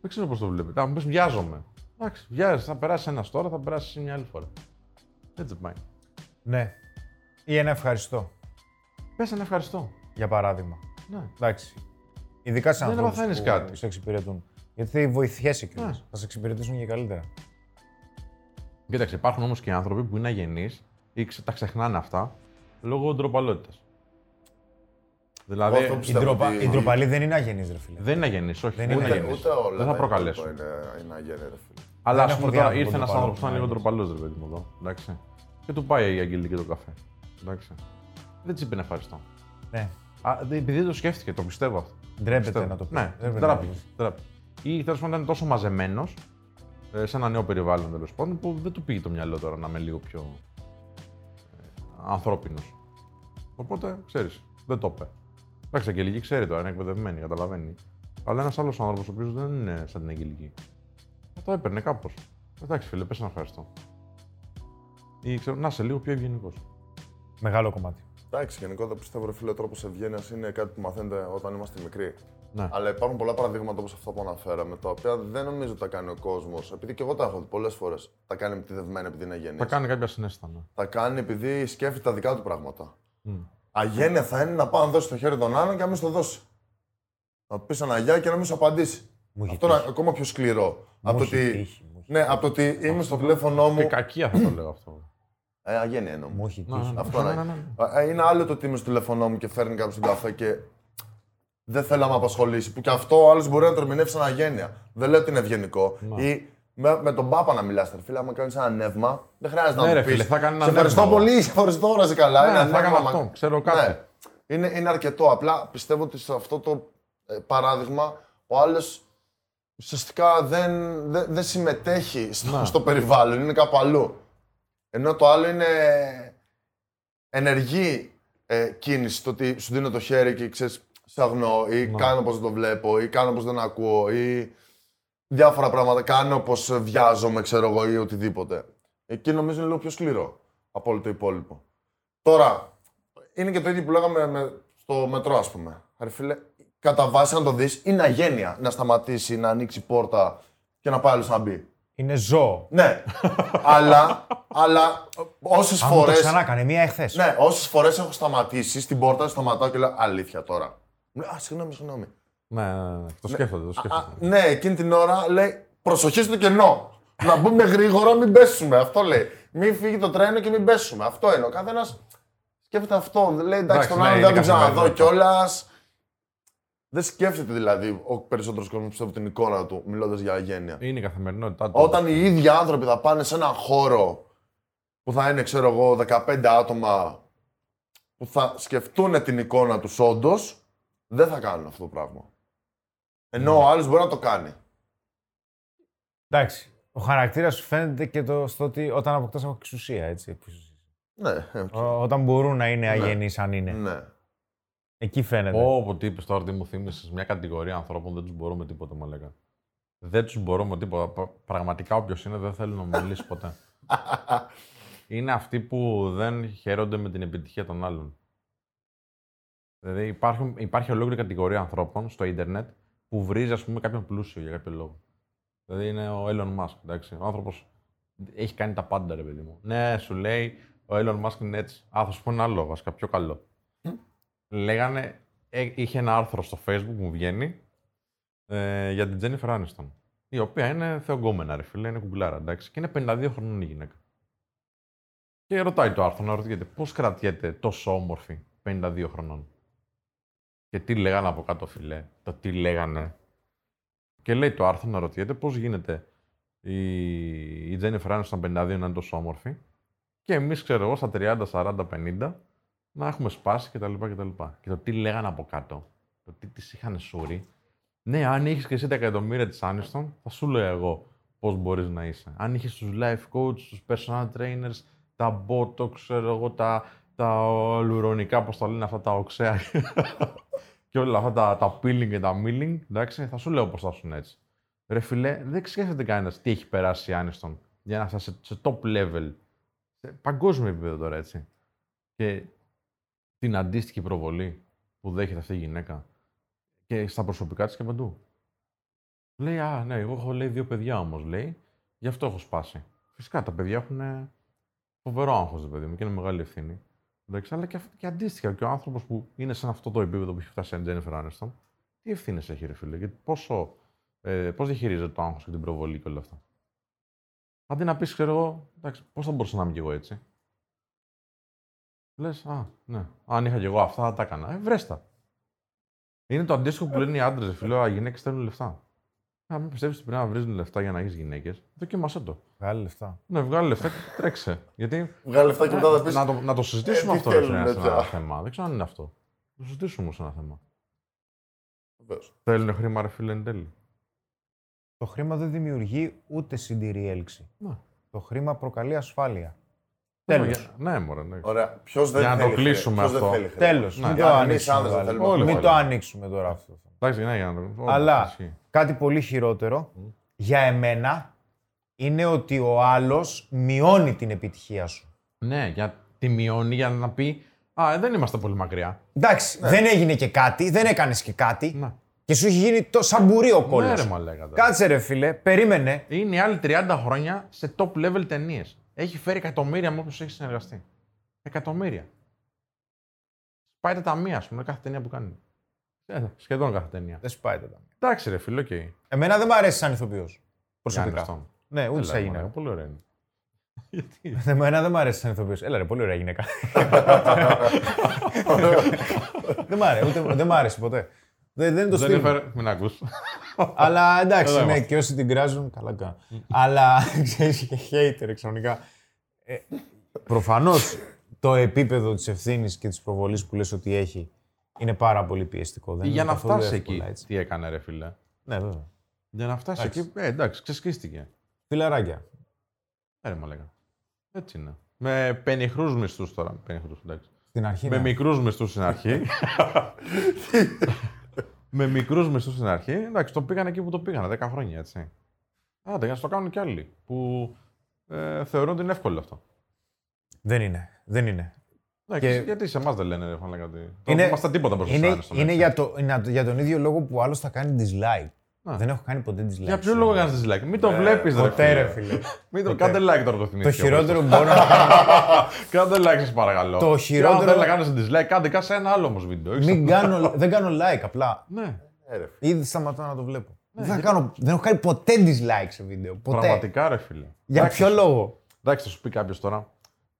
Speaker 2: Δεν ξέρω πώς το βλέπετε. Αν μου πει βιάζομαι. Εντάξει, βιάζεσαι. Θα περάσει ένας τώρα, θα περάσει μια άλλη φορά. Έτσι πάει.
Speaker 1: Ναι. Ή ένα ευχαριστώ,
Speaker 2: Πες ένα ευχαριστώ.
Speaker 1: για παράδειγμα.
Speaker 2: Ναι.
Speaker 1: Εντάξει. Ειδικά σε
Speaker 2: Δεν
Speaker 1: ανθρώπους
Speaker 2: μαθαίνεις
Speaker 1: που
Speaker 2: κάτι.
Speaker 1: σε εξυπηρετούν. Γιατί θα βοηθιέσαι κιόλα.
Speaker 2: Ναι.
Speaker 1: Θα σε εξυπηρετήσουν και καλύτερα.
Speaker 2: Κοίταξε, υπάρχουν όμως και άνθρωποι που είναι αγενείς ή ξε- τα ξεχνάνε αυτά λόγω ντροπαλότητας. Δηλαδή,
Speaker 3: Εγώ αυτό
Speaker 1: Η,
Speaker 3: Πιστεύω
Speaker 1: ντροπα...
Speaker 3: ότι-
Speaker 1: η ντροπαλή δεν είναι αγενής, ρε φίλε.
Speaker 2: δεν είναι αγενεί, όχι.
Speaker 1: Δεν
Speaker 2: Δεν
Speaker 1: είναι
Speaker 2: είναι
Speaker 3: Ούτε,
Speaker 2: αγενεί.
Speaker 3: ούτε όλα.
Speaker 2: Δεν θα
Speaker 3: τα
Speaker 2: προκαλέσουν.
Speaker 3: υπόλοιπα Είναι, είναι αγένεια, ρε φίλε.
Speaker 2: Αλλά
Speaker 1: Δεν
Speaker 2: ας πούμε
Speaker 1: έχω
Speaker 2: τώρα
Speaker 1: δει
Speaker 2: ήρθε
Speaker 1: άνθρωπο
Speaker 2: ένας
Speaker 1: ντροπαλό
Speaker 2: άνθρωπος που ήταν λίγο
Speaker 1: που να
Speaker 2: ντροπαλός, ρε παιδί μου εδώ. Εντάξει. Και του πάει η Αγγελική το καφέ. Εντάξει. Δεν της είπε να ευχαριστώ.
Speaker 1: Ναι.
Speaker 2: Α, δε- επειδή δεν το σκέφτηκε, το πιστεύω αυτό.
Speaker 1: Ντρέπεται
Speaker 2: Πιστεύω.
Speaker 1: να το πει.
Speaker 2: Ναι,
Speaker 1: Ντρέπεται να το
Speaker 2: τράπηκε.
Speaker 1: πει.
Speaker 2: τράπηκε. Ή τέλος πάντων ήταν τόσο μαζεμένος σε ένα νέο περιβάλλον τέλος πάντων που δεν του πήγε το μυαλό τώρα να είμαι λίγο πιο ε, ανθρώπινος. Οπότε ξέρεις, δεν το είπε. Εντάξει, η Αγγελική ξέρει τώρα, είναι εκπαιδευμένη, καταλαβαίνει. Αλλά ένας άλλος άνθρωπος ο οποίος δεν είναι σαν την Αγγελική. Θα το έπαιρνε κάπως. Εντάξει, φίλε, πες να ευχαριστώ. Ή ξέρω, να είσαι λίγο πιο ευγενικός.
Speaker 1: Μεγάλο κομμάτι.
Speaker 3: Εντάξει, γενικότερα πιστεύω ρε φίλε, ο τρόπος ευγένειας είναι κάτι που μαθαίνετε όταν είμαστε μικροί.
Speaker 2: Ναι.
Speaker 3: Αλλά υπάρχουν πολλά παραδείγματα όπως αυτά που αναφέραμε, τα οποία δεν νομίζω ότι τα κάνει ο κόσμος. Επειδή και εγώ τα έχω δει πολλές φορές. Τα κάνει επιτιδευμένα επειδή είναι αγενή.
Speaker 2: Θα κάνει κάποια συνέστα. Ναι.
Speaker 3: Τα κάνει επειδή σκέφτεται τα δικά του πράγματα. Αγένεια θα είναι να πάει να δώσει το χέρι των άλλων και να μην στο δώσει. Να του πει ένα γεια και να μην σου απαντήσει.
Speaker 1: Μου έχει
Speaker 3: Αυτό είναι ακόμα πιο σκληρό. Από το
Speaker 1: έχει
Speaker 3: ότι.
Speaker 1: τύχει, μου έχει-
Speaker 3: Ναι, από το ότι είμαι στο τηλέφωνό μου.
Speaker 2: Και κακία θα το λέω αυτό.
Speaker 3: Ε, αγένεια εννοώ.
Speaker 1: Μου έχει
Speaker 2: Ναι, ναι,
Speaker 1: τύχει.
Speaker 2: ναι.
Speaker 3: Αυτό
Speaker 2: Ναι,
Speaker 3: ναι.
Speaker 2: ναι, ναι.
Speaker 3: Ε, Είναι άλλο το ότι είμαι στο τηλέφωνό μου και φέρνει κάποιο τον καφέ και δεν θέλω να με απασχολήσει. Που και αυτό ο άλλος μπορεί να το ερμηνεύσει σαν αγένεια. Δεν λέω ότι είναι ευγενικό.
Speaker 2: Ναι.
Speaker 3: Ή με, με τον Πάπα να μιλάς, φίλε. Άμα κάνεις ένα νεύμα, δεν χρειάζεται
Speaker 2: Ναι,
Speaker 3: να
Speaker 2: ρε
Speaker 3: μου πεις.
Speaker 2: φίλε, θα κάνει ένα
Speaker 3: Σε ευχαριστώ
Speaker 2: νεύμα,
Speaker 3: πολύ, σε ευχαριστώ, να είσαι καλά.
Speaker 2: Ναι,
Speaker 3: Είναι
Speaker 2: θα
Speaker 3: νεύμα,
Speaker 2: έκανα
Speaker 3: μα-
Speaker 2: αυτό, ξέρω κάτι.
Speaker 3: Ναι. Είναι, είναι αρκετό. Απλά πιστεύω ότι σε αυτό το ε, παράδειγμα ο άλλος ουσιαστικά δεν, δεν, δεν συμμετέχει στο,
Speaker 2: Ναι.
Speaker 3: στο περιβάλλον, είναι κάπου αλλού. Ενώ το άλλο είναι ενεργή ε, κίνηση, το ότι σου δίνω το χέρι και ξέρεις, σε αγνώ ή
Speaker 2: Ναι.
Speaker 3: κάνω πως δεν το βλέπω ή κάνω πως δεν ακούω ή διάφορα πράγματα, κάνω πως βιάζομαι, ξέρω εγώ, ή οτιδήποτε. Εκεί νομίζω είναι λίγο πιο σκληρό από όλο το υπόλοιπο. Τώρα, είναι και το ίδιο που λέγαμε με, στο μετρό, ας πούμε. Ρε φίλε, κατά βάση, αν το δεις, είναι αγένεια να σταματήσει, να ανοίξει πόρτα και να πάει άλλος να μπει.
Speaker 1: Είναι ζώο.
Speaker 3: Ναι, αλλά, αλλά όσες
Speaker 1: Αν μου το
Speaker 3: φορές...
Speaker 1: ξανά έκανε μία εχθές.
Speaker 3: Ναι, όσες φορές έχω σταματήσει στην πόρτα, σταματάω και λέω Αλήθεια τώρα. Μου λέει Α, συγγνώμη, συγγνώμη.
Speaker 2: Ναι, ναι, ναι. Το σκέφτονται, το
Speaker 3: Α,
Speaker 2: σκέφτονται.
Speaker 3: ναι, εκείνη την ώρα λέει Προσοχή στο κενό. να μπούμε γρήγορα, μην πέσουμε. Αυτό λέει. Μην φύγει το τρένο και μην πέσουμε. Αυτό είναι. Ο καθένας σκέφτεται αυτό. Λέει εντάξει,
Speaker 2: Εντάξει,
Speaker 3: τον
Speaker 2: ναι,
Speaker 3: άλλον
Speaker 2: είναι
Speaker 3: δεν τον ξαναδώ
Speaker 2: καθημερινό.
Speaker 3: κιόλας. Δεν σκέφτεται δηλαδή ο περισσότερος κόσμος πιστεύω την εικόνα του, μιλώντας για αγένεια.
Speaker 2: Είναι η καθημερινότητά του.
Speaker 3: Όταν οι ίδιοι άνθρωποι θα πάνε σε έναν χώρο που θα είναι, ξέρω εγώ, 15 άτομα που θα σκεφτούν την εικόνα τους όντως, δεν θα κάνουν αυτό το πράγμα. Ενώ ο άλλος μπορεί να το κάνει.
Speaker 1: Εντάξει. Ο χαρακτήρας σου φαίνεται και το, στο ότι όταν αποκτάς εξουσία, έτσι.
Speaker 3: Ναι, οκ.
Speaker 1: Ό, όταν μπορούν να είναι αγενείς αν είναι.
Speaker 3: ναι.
Speaker 1: Εκεί φαίνεται.
Speaker 2: Όπω τι είπες τώρα, τι μου θύμισες μια κατηγορία ανθρώπων δεν τους μπορώ με τίποτα, μου λέγα. Δεν τους μπορώ με τίποτα. Πρα- Πραγματικά όποιος είναι δεν θέλει να μου μιλήσει ποτέ. είναι αυτοί που δεν χαίρονται με την επιτυχία των άλλων. Δηλαδή υπάρχουν, υπάρχει ολόκληρη κατηγορία ανθρώπων στο ίντερνετ που βρίζει ας πούμε, κάποιον πλούσιο για κάποιο λόγο. Δηλαδή είναι ο Elon Musk. Εντάξει. Ο άνθρωπος έχει κάνει τα πάντα, ρε παιδί μου. Ναι, σου λέει ο Elon Musk είναι έτσι. Α, θα σου πω ένα άλλο βασικά, πιο καλό. Λέγανε, ε, είχε ένα άρθρο στο facebook που μου βγαίνει ε, για την Jennifer Aniston. Η οποία είναι θεογκόμενα, ρε φίλε, είναι κουμπλάρα, εντάξει. Και είναι 52 χρονών η γυναίκα. Και ρωτάει το άρθρο να ρωτιέται πώς κρατιέται τόσο όμορφη 52 χρονών; Και τι λέγανε από κάτω, φιλέ. Το τι λέγανε. Και λέει το άρθρο να ρωτιέται πώς γίνεται η, η Jennifer Aniston 52 να είναι τόσο όμορφη και εμείς, ξέρω εγώ, στα 30, 40, 50 να έχουμε σπάσει κτλ. Και, και το τι λέγανε από κάτω, το τι τη είχαν σούρει. Ναι, αν είχες και εσύ τα εκατομμύρια της Άνιστον, θα σου λέω εγώ πώς μπορείς να είσαι. Αν είχες τους life coach, τους personal trainers, τα botox, ξέρω εγώ, τα, τα λουρονικά, πώς τα λένε αυτά, τα οξέα και όλα αυτά τα, τα peeling και τα milling, εντάξει, θα σου λέω πώς θα σου έτσι. Ρε φιλέ, δεν σκέφτεται κανένας τι έχει περάσει η Άνιστον για να φτάσει σε, σε top level. Σε παγκόσμιο επίπεδο τώρα, έτσι. Και την αντίστοιχη προβολή που δέχεται αυτή η γυναίκα και στα προσωπικά της και παντού. Λέει, Α, ναι, εγώ έχω λέει δύο παιδιά όμως, λέει. Γι' αυτό έχω σπάσει. Φυσικά τα παιδιά έχουν φοβερό άγχος, ρε παιδί μου, και είναι μεγάλη ευθύνη. Εντάξει, αλλά και, αυ- και αντίστοιχα και ο άνθρωπος που είναι σε αυτό το επίπεδο που έχει φτάσει η Τζένιφερ Άνεστον, τι ευθύνες έχει, ρε φίλε, γιατί πόσο. Ε, Πώς διαχειρίζεται το άγχος και την προβολή και όλα αυτά; Αντί να πεις, ξέρω εγώ, εντάξει, πώς θα μπορούσα να είμαι κι εγώ έτσι. Λες, Α, ναι. Αν είχα κι εγώ αυτά, θα τα έκανα. Ε, βρέστα. Είναι το αντίστοιχο που λένε οι άντρες, ρε φίλε, οι γυναίκες θέλουν λεφτά. Αν μην πιστεύεις ότι πρέπει να βρει λεφτά για να έχεις γυναίκες, δοκίμασέ το.
Speaker 1: Βγάλει λεφτά.
Speaker 2: Ναι, βγάλει λεφτά και τρέξε. Γιατί
Speaker 3: Βγάλε λεφτά και μετά θα πεις.
Speaker 2: να, το, να το συζητήσουμε
Speaker 3: Ε, τι
Speaker 2: αυτό ρε,
Speaker 3: θέλουν,
Speaker 2: φίλε, σε ένα
Speaker 3: έτσι, α.
Speaker 2: θέμα. Δεν ξέρω αν είναι αυτό. Να το συζητήσουμε όμω ένα θέμα. Θέλουν χρήμα, ρε φίλε, εν τέλει.
Speaker 1: Το χρήμα δεν δημιουργεί ούτε συντηρεί έλξη.
Speaker 2: Ναι.
Speaker 1: Το χρήμα προκαλεί ασφάλεια.
Speaker 2: Για-
Speaker 1: Τέλος.
Speaker 2: Ναι, μωρέ, ναι.
Speaker 3: Ωραία. Ποιος δεν
Speaker 2: Για να το
Speaker 3: θέλει
Speaker 2: κλείσουμε
Speaker 3: χρήμα, ποιος
Speaker 2: αυτό.
Speaker 3: Δεν θέλει χρήμα.
Speaker 1: Τέλος.
Speaker 2: Ναι.
Speaker 1: Μην
Speaker 3: Για
Speaker 1: το
Speaker 3: να εμείς
Speaker 1: ανοίξουμε.
Speaker 3: άνδρες δεν
Speaker 1: πάλι.
Speaker 3: θέλουμε
Speaker 2: Όλοι
Speaker 1: Μην
Speaker 2: θέλουμε.
Speaker 1: το ανοίξουμε τώρα αυτό.
Speaker 2: Εντάξει, ναι, για να το.
Speaker 1: Αλλά
Speaker 2: Ισχύει.
Speaker 1: κάτι πολύ χειρότερο για εμένα είναι ότι ο άλλος μειώνει την επιτυχία σου.
Speaker 2: Ναι, για τη μειώνει για να πει Α, ε, δεν είμαστε πολύ μακριά.
Speaker 1: Εντάξει, δεν έγινε και κάτι, δεν έκανες και κάτι
Speaker 2: Ναι.
Speaker 1: και σου έχει γίνει το σαμπουρί ο
Speaker 2: Ναι,
Speaker 1: κώλος.
Speaker 2: ρε, μα λέγατε.
Speaker 1: Κάτσε ρε φίλε, περίμενε.
Speaker 2: Είναι οι άλλοι 30 χρόνια σε top level ταινίες. Έχει φέρει εκατομμύρια με όποιους έχει συνεργαστεί. Εκατομμύρια. Πάει τα ταμεία, ας πούμε, κάθε ταινία που κάνει. Ε, σχεδόν κάθε ταινία.
Speaker 1: Δεν σπάει τα ταμεία.
Speaker 2: Εντάξει, ρε φίλο, οκ.
Speaker 1: Εμένα δεν μου αρέσει σαν ηθοποιός.
Speaker 2: Γιάννη
Speaker 1: Προσωπικά.
Speaker 2: αυτόν.
Speaker 1: Ναι, ούτε
Speaker 2: Έλα,
Speaker 1: σαν
Speaker 2: ρε,
Speaker 1: γυναίκα.
Speaker 2: μαλάκα, Πολύ ωραία είναι. Γιατί.
Speaker 1: Εμένα δεν μου αρέσει σαν ηθοποιός. Έλα ρε, πολύ ωραία γυναίκα. δεν μ' άρεσε, ούτε, δεν μ' άρεσε ποτέ. Δεν, δεν είναι το
Speaker 2: Δεν
Speaker 1: στυλ. μου.
Speaker 2: έφερε. Μην ακούς.
Speaker 1: Αλλά εντάξει,
Speaker 2: Εδώ
Speaker 1: ναι,
Speaker 2: είμαστε.
Speaker 1: και όσοι την κράζουν, καλά κάνουν. Αλλά ξέρεις και hater ξαφνικά. Ε, Προφανώς το επίπεδο της ευθύνης και της προβολής που λες ότι έχει είναι πάρα πολύ πιεστικό. Δεν
Speaker 2: Για
Speaker 1: είναι
Speaker 2: να
Speaker 1: καθόλου
Speaker 2: φτάσει
Speaker 1: εύκολα,
Speaker 2: εκεί,
Speaker 1: έτσι.
Speaker 2: τι έκανε, ρε φίλε;
Speaker 1: Ναι, βέβαια.
Speaker 2: Για να φτάσει
Speaker 1: Εντάξει.
Speaker 2: εκεί, ε, εντάξει, ξεσκίστηκε.
Speaker 1: Φιλαράκια.
Speaker 2: Ε, ρε, μαλάκα. Έτσι είναι. Με πενιχρούς μισθούς τώρα. Πενιχρούς, εντάξει.
Speaker 1: Στην αρχή.
Speaker 2: Με
Speaker 1: ναι.
Speaker 2: μικρούς μισθούς στην αρχή. με μικρούς μισθούς στην αρχή. Εντάξει, το πήγαν εκεί που το πήγανε, 10 χρόνια έτσι. Άντε, για να το κάνουν κι άλλοι. Που ε, θεωρούν ότι είναι εύκολο αυτό.
Speaker 1: Δεν είναι. Δεν είναι.
Speaker 2: Εντάξει,
Speaker 1: Και-
Speaker 2: Γιατί σε εμάς δεν λένε, ρε, φανέλα, κάτι.
Speaker 1: Είναι-
Speaker 2: Είναι, είμαστε τίποτα μπροστά
Speaker 1: Είναι,
Speaker 2: στον
Speaker 1: είναι
Speaker 2: έτσι.
Speaker 1: για, το, είναι για τον ίδιο λόγο που άλλος θα κάνει dislike.
Speaker 2: Α.
Speaker 1: Δεν έχω κάνει ποτέ dislike.
Speaker 2: Για ποιο λόγο κάνεις dislike; Μην το βλέπεις, ρε.
Speaker 1: Ποτέ ρε
Speaker 2: φίλε.
Speaker 1: φίλε.
Speaker 2: Μην το κάντε like τώρα το
Speaker 1: το
Speaker 2: θυμήθηκες.
Speaker 1: χειρότερο που μπορώ να κάνω.
Speaker 2: Κάντε like, σας παρακαλώ.
Speaker 1: Το
Speaker 2: Και
Speaker 1: χειρότερο-
Speaker 2: Αν θέλει να κάνει dislike, κάντε κάτι σε ένα άλλο όμως βίντεο. όχι
Speaker 1: Μην
Speaker 2: σε-
Speaker 1: κάνω, δεν κάνω like απλά.
Speaker 2: Ναι.
Speaker 3: Ε, ρε, φίλε.
Speaker 1: Ήδη σταματώ να το βλέπω. δεν, θα κάνω, δεν έχω κάνει ποτέ dislike σε βίντεο. Ποτέ.
Speaker 2: Πραγματικά, ρε φίλε.
Speaker 1: Για
Speaker 2: Εντάξει,
Speaker 1: ποιο λόγο;
Speaker 2: Εντάξει, θα σου πει κάποιος τώρα.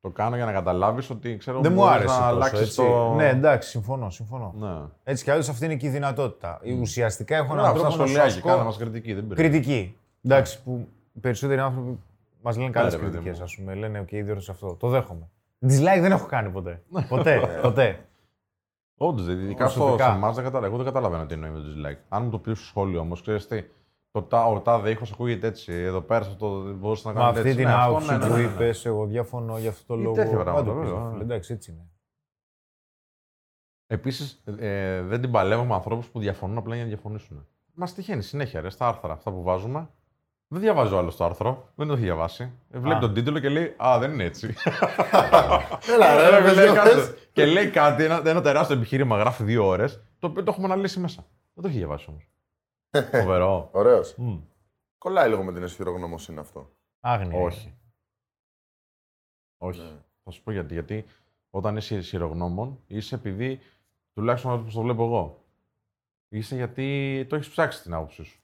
Speaker 2: Το κάνω για να καταλάβεις ότι ξέρω
Speaker 1: Δεν μου
Speaker 2: μπορείς
Speaker 1: άρεσε
Speaker 2: να
Speaker 1: τόσο,
Speaker 2: αλλάξεις
Speaker 1: έτσι.
Speaker 2: το.
Speaker 1: Ναι, εντάξει, συμφωνώ. συμφωνώ.
Speaker 2: ναι.
Speaker 1: Έτσι κι αλλιώς αυτή είναι και η δυνατότητα. Ουσιαστικά έχω έναν
Speaker 2: Γράψε ένα
Speaker 1: τρόπο να σου
Speaker 2: σχολιάκι, κάνε
Speaker 1: ασκώ
Speaker 2: μας κριτική. Δεν πειράζει.
Speaker 1: κριτική. Εντάξει, που οι περισσότεροι άνθρωποι μας λένε καλές
Speaker 2: ρε παιδί
Speaker 1: κριτικές,
Speaker 2: μου.
Speaker 1: ας πούμε. Λένε, OK, διόρθωσε αυτό. Το δέχομαι. Dislike δεν έχω κάνει ποτέ. ποτέ. ποτέ.
Speaker 2: Όντως, ειδικά στο
Speaker 1: Προσωπικά.
Speaker 2: σε εμάς δεν καταλαβαίνω. Εγώ δεν καταλαβαίνω τι εννοεί με το dislike. Αν μου το πεις στο σχόλιο όμως, ξέρεις τι. Το τα, ο τάδε ήχος ακούγεται έτσι. Εδώ πέρα σε αυτό δεν μπορούσες να
Speaker 1: Με
Speaker 2: κάνει
Speaker 1: αυτή
Speaker 2: έτσι.
Speaker 1: την
Speaker 2: Ναι, αυτό,
Speaker 1: άποψη
Speaker 2: ναι, ναι,
Speaker 1: που
Speaker 2: ναι, ναι.
Speaker 1: είπες, εγώ διαφωνώ για αυτό το
Speaker 2: Ή
Speaker 1: λόγο.
Speaker 2: τέτοια
Speaker 1: Να
Speaker 2: πράγματα,
Speaker 1: το πεις,
Speaker 2: βέβαια,
Speaker 1: ρε φίλε.
Speaker 2: ναι.
Speaker 1: Εντάξει, έτσι είναι.
Speaker 2: Επίσης, ε, δεν την παλεύω με ανθρώπους που διαφωνούν απλά για να διαφωνήσουν. Μας τυχαίνει συνέχεια ρε, στα άρθρα αυτά που βάζουμε. Δεν διαβάζει ο άλλο το άρθρο, δεν το έχει διαβάσει. Ε, Βλέπει
Speaker 1: Α.
Speaker 2: τον τίτλο και λέει Α, δεν είναι έτσι.
Speaker 3: Έλα, ρε,
Speaker 2: Ρε,
Speaker 3: ρε,
Speaker 2: λέει
Speaker 3: παιδιά,
Speaker 2: κάτι-
Speaker 3: πες.
Speaker 2: και λέει κάτι, ένα, ένα τεράστιο επιχείρημα, γράφει δύο ώρες, το οποίο το έχουμε αναλύσει μέσα. Δεν το έχει διαβάσει όμως. Φοβερό.
Speaker 3: Ωραίος.
Speaker 2: Μμ.
Speaker 3: Κολλάει λίγο με την αισθηρογνωμοσύνη αυτό.
Speaker 1: Άγνοια.
Speaker 2: Όχι. Όχι.
Speaker 3: Ναι.
Speaker 2: Θα σου πω γιατί. Γιατί όταν είσαι ισχυρογνώμων, είσαι επειδή, τουλάχιστον όπω το βλέπω εγώ, είσαι γιατί το έχεις ψάξει την άποψή σου.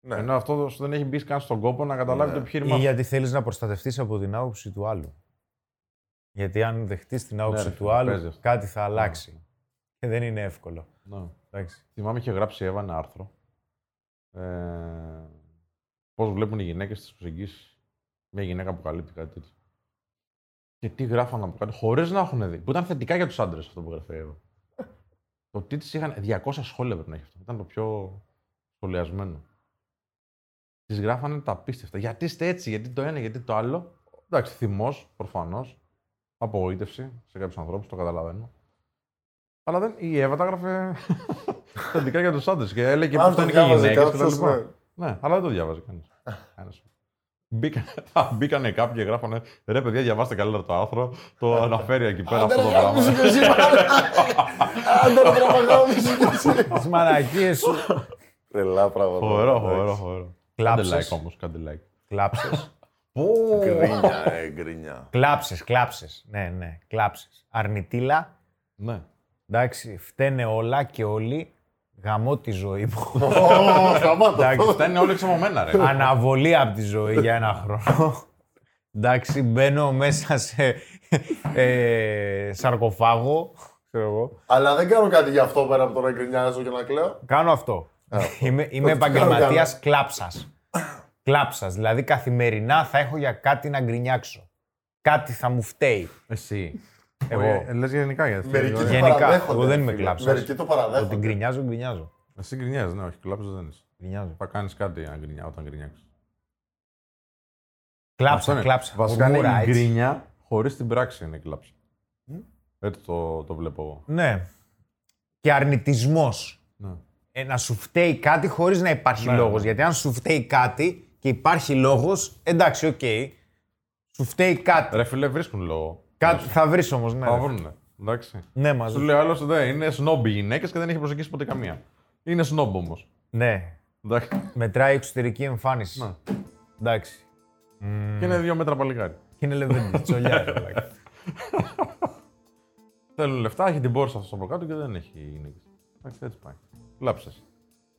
Speaker 3: Ναι.
Speaker 2: Ενώ αυτό σου δεν έχει μπει καν στον κόπο να καταλάβει
Speaker 3: Ναι.
Speaker 2: το επιχείρημα.
Speaker 1: Ή γιατί θέλεις να προστατευτείς από την άποψη του άλλου. Γιατί αν δεχτείς την άποψη
Speaker 2: Ναι, ρε
Speaker 1: του
Speaker 2: φίλε,
Speaker 1: άλλου,
Speaker 2: παίζεις αυτό.
Speaker 1: κάτι θα αλλάξει. Και δεν είναι εύκολο.
Speaker 2: Ναι.
Speaker 1: Εντάξει.
Speaker 2: Θυμάμαι είχε γράψει η Εύα ένα άρθρο. Ε, Πώς βλέπουν οι γυναίκες τις προσεγγίσεις; Μια γυναίκα που καλύπτει κάτι τέτοιο. Και τι γράφανε από κάτω, χωρίς να έχουν δει. Που ήταν θετικά για τους άντρες αυτό που γράφει η Εύα. το τι της είχαν. 200 σχόλια πρέπει να έχει αυτό. Ήταν το πιο σχολιασμένο. Της γράφανε τα απίστευτα. Γιατί είστε έτσι, γιατί το ένα, γιατί το άλλο. Εντάξει, θυμός προφανώς. Απογοήτευση σε κάποιους ανθρώπους, το καταλαβαίνω. Αλλά δεν, η Εύα τα έγραφε θετικά για τους άντρες και έλεγε
Speaker 3: Αν
Speaker 2: πώ
Speaker 3: το
Speaker 2: ήταν και οι
Speaker 3: διάβαζε
Speaker 2: γυναίκες
Speaker 3: κάποιος,
Speaker 2: κτλ.
Speaker 3: ναι.
Speaker 2: Ναι, αλλά δεν το διάβαζε κανείς. Μπήκανε, α, μπήκανε κάποιοι και γράφανε ρε παιδιά, διαβάστε καλύτερα το άρθρο. Το αναφέρει εκεί πέρα αυτό το πράγμα.
Speaker 3: Άντε, ρε, εσύ, μάλλον. Άντε, ρε, τραβαγάω, μισή και εσύ.
Speaker 1: Τι μαλακίε σου.
Speaker 3: Τρελά πράγματα.
Speaker 2: Φοβερό,
Speaker 3: Εντάξει.
Speaker 2: φοβερό, φοβερό. Κάντε
Speaker 1: Κλάψες.
Speaker 2: like όμως, κάντε like.
Speaker 1: Κλάψες.
Speaker 3: Γκρίνια, ε, γκρίνια.
Speaker 1: κλάψες, κλάψες. Ναι, ναι, κλάψες. Αρνητήλα.
Speaker 2: Ναι.
Speaker 1: Εντάξει, φταίνε όλα και όλοι. Γαμώ τη ζωή μου.
Speaker 3: Ω, Σταμάτα.
Speaker 1: Εντάξει,
Speaker 2: Φτάνει όλοι ξεμωμένα, ρε.
Speaker 1: αναβολή από τη ζωή για ένα χρόνο. Εντάξει, μπαίνω μέσα σε ε, σαρκοφάγο. Ξέρω εγώ.
Speaker 3: Αλλά δεν κάνω κάτι γι' αυτό πέρα από το να γκρινιάζω και να κλαίω.
Speaker 1: Κάνω αυτό. είμαι είμαι
Speaker 3: το κάνω
Speaker 1: επαγγελματίας
Speaker 3: καλά.
Speaker 1: κλάψας. Κλάψας. Δηλαδή καθημερινά θα έχω για κάτι να γκρινιάξω. Κάτι θα μου φταίει.
Speaker 2: Εσύ.
Speaker 1: Εγώ.
Speaker 2: Ε, λες γενικά γιατί.
Speaker 3: Μερικοί το
Speaker 1: Γενικά,
Speaker 3: παραδέχονται,
Speaker 1: εγώ δεν είμαι
Speaker 3: φίλε.
Speaker 1: κλάψας.
Speaker 3: Μερικοί το
Speaker 1: Ότι
Speaker 3: παραδέχονται.
Speaker 1: γκρινιάζω, γκρινιάζω.
Speaker 2: Εσύ γκρινιάζεις, ναι, όχι, κλάψας δεν είσαι.
Speaker 1: γκρινιάζω.
Speaker 2: Θα κάνεις κάτι αν γκρινιά, όταν γκρινιάξεις.
Speaker 1: Κλάψα, κλάψα.
Speaker 2: Βασικά είναι
Speaker 1: Μουρμούρα,
Speaker 2: η
Speaker 1: έτσι.
Speaker 2: γκρίνια χωρίς την πράξη είναι η κλάψα. Έτσι το, το βλέπω εγώ.
Speaker 1: Ναι. Και αρνητισμός.
Speaker 2: Ναι.
Speaker 1: Ε, να σου φταίει κάτι χωρίς να υπάρχει
Speaker 2: Ναι,
Speaker 1: λόγος.
Speaker 2: ναι.
Speaker 1: Γιατί αν σου φταίει κάτι και υπάρχει λόγος, εντάξει, οκ. Σου φταίει κάτι.
Speaker 2: Ρε φίλε, βρίσκουν λόγο.
Speaker 1: Κάτι θα βρεις όμως, ναι.
Speaker 2: Θα
Speaker 1: ρε.
Speaker 2: βρούνε. Εντάξει.
Speaker 1: Ναι, μαζί.
Speaker 2: Σου λέει άλλο δεν είναι σνόμπι οι γυναίκες και δεν έχει προσεγγίσει ποτέ καμία. Είναι σνόμπ όμως.
Speaker 1: Ναι.
Speaker 2: Εντάξει.
Speaker 1: Μετράει η εξωτερική εμφάνιση.
Speaker 2: Να.
Speaker 1: Εντάξει.
Speaker 2: Και είναι δύο μέτρα παλιγάρι.
Speaker 1: Και είναι λεβέντι, τσολιά. ρε, μαλάκα.
Speaker 2: Θέλουν λεφτά, έχει την πόρσα αυτό από κάτω και δεν έχει γυναίκες. Εντάξει, έτσι πάει. Κλάψε.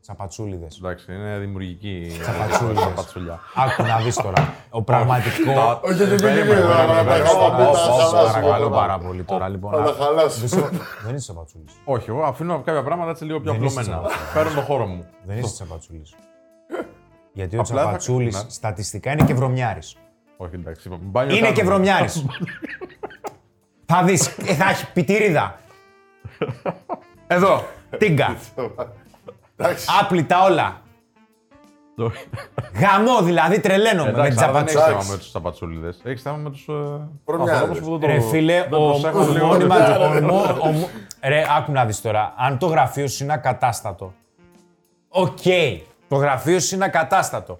Speaker 1: Τσαπατσούλιδες.
Speaker 2: Εντάξει, είναι δημιουργική.
Speaker 1: Τσαπατσούλιδες.
Speaker 2: Τσαπατσουλιά.
Speaker 1: Άκου να δεις τώρα. Ο πραγματικό.
Speaker 3: Όχι, όχι, όχι,
Speaker 2: Περίμενε,
Speaker 3: όχι,
Speaker 2: περίμενε,
Speaker 3: όχι,
Speaker 2: περίμενε.
Speaker 3: όχι, όχι,
Speaker 2: Ω,
Speaker 3: θα
Speaker 2: ω,
Speaker 3: χαλάσουμε
Speaker 1: Παρακαλώ
Speaker 3: τώρα.
Speaker 1: πάρα πολύ τώρα λοιπόν.
Speaker 3: Θα τα
Speaker 1: Δεν
Speaker 3: χαλάσουμε.
Speaker 1: είσαι- Δεν είσαι τσαπατσούλης.
Speaker 2: Όχι, εγώ αφήνω κάποια πράγματα έτσι λίγο πιο
Speaker 1: Δεν είσαι
Speaker 2: απλωμένα.
Speaker 1: τσαπατσούλης.
Speaker 2: Παίρνω τον χώρο μου.
Speaker 1: Δεν είσαι τσαπατσούλης. Γιατί ο
Speaker 2: Απλά θα-
Speaker 1: τσαπατσούλης
Speaker 2: Ναι.
Speaker 1: στατιστικά είναι και βρωμιάρης.
Speaker 2: Όχι, εντάξει. είπα, μπάνιο
Speaker 1: Είναι και
Speaker 2: κάνουμε.
Speaker 1: βρωμιάρης. θα δεις, θα έχει πιτήριδα. Εδώ, τίγκα.
Speaker 3: Εντάξει.
Speaker 1: Άπλυτα όλα.
Speaker 2: Το-
Speaker 1: Γαμώ δηλαδή, τρελαίνομαι με
Speaker 2: Εντάξει,
Speaker 1: την
Speaker 2: αλλά δεν έχει
Speaker 1: τσαπατσούλη.
Speaker 2: θέμα με τους τσαπατσούληδες. Έχεις θέμα με τους.
Speaker 3: Βρωμιάρηδες.
Speaker 2: που δεν το.
Speaker 1: Ρε φίλε,
Speaker 2: δεν
Speaker 1: ο,
Speaker 2: προσέχουν
Speaker 1: ο,
Speaker 2: λίγο
Speaker 1: μόνιμα-
Speaker 2: το-
Speaker 1: ο, μο- ο μο- Ρε, άκου να δεις τώρα. Αν το γραφείο σου είναι ακατάστατο. Οκ. Το γραφείο σου είναι ακατάστατο.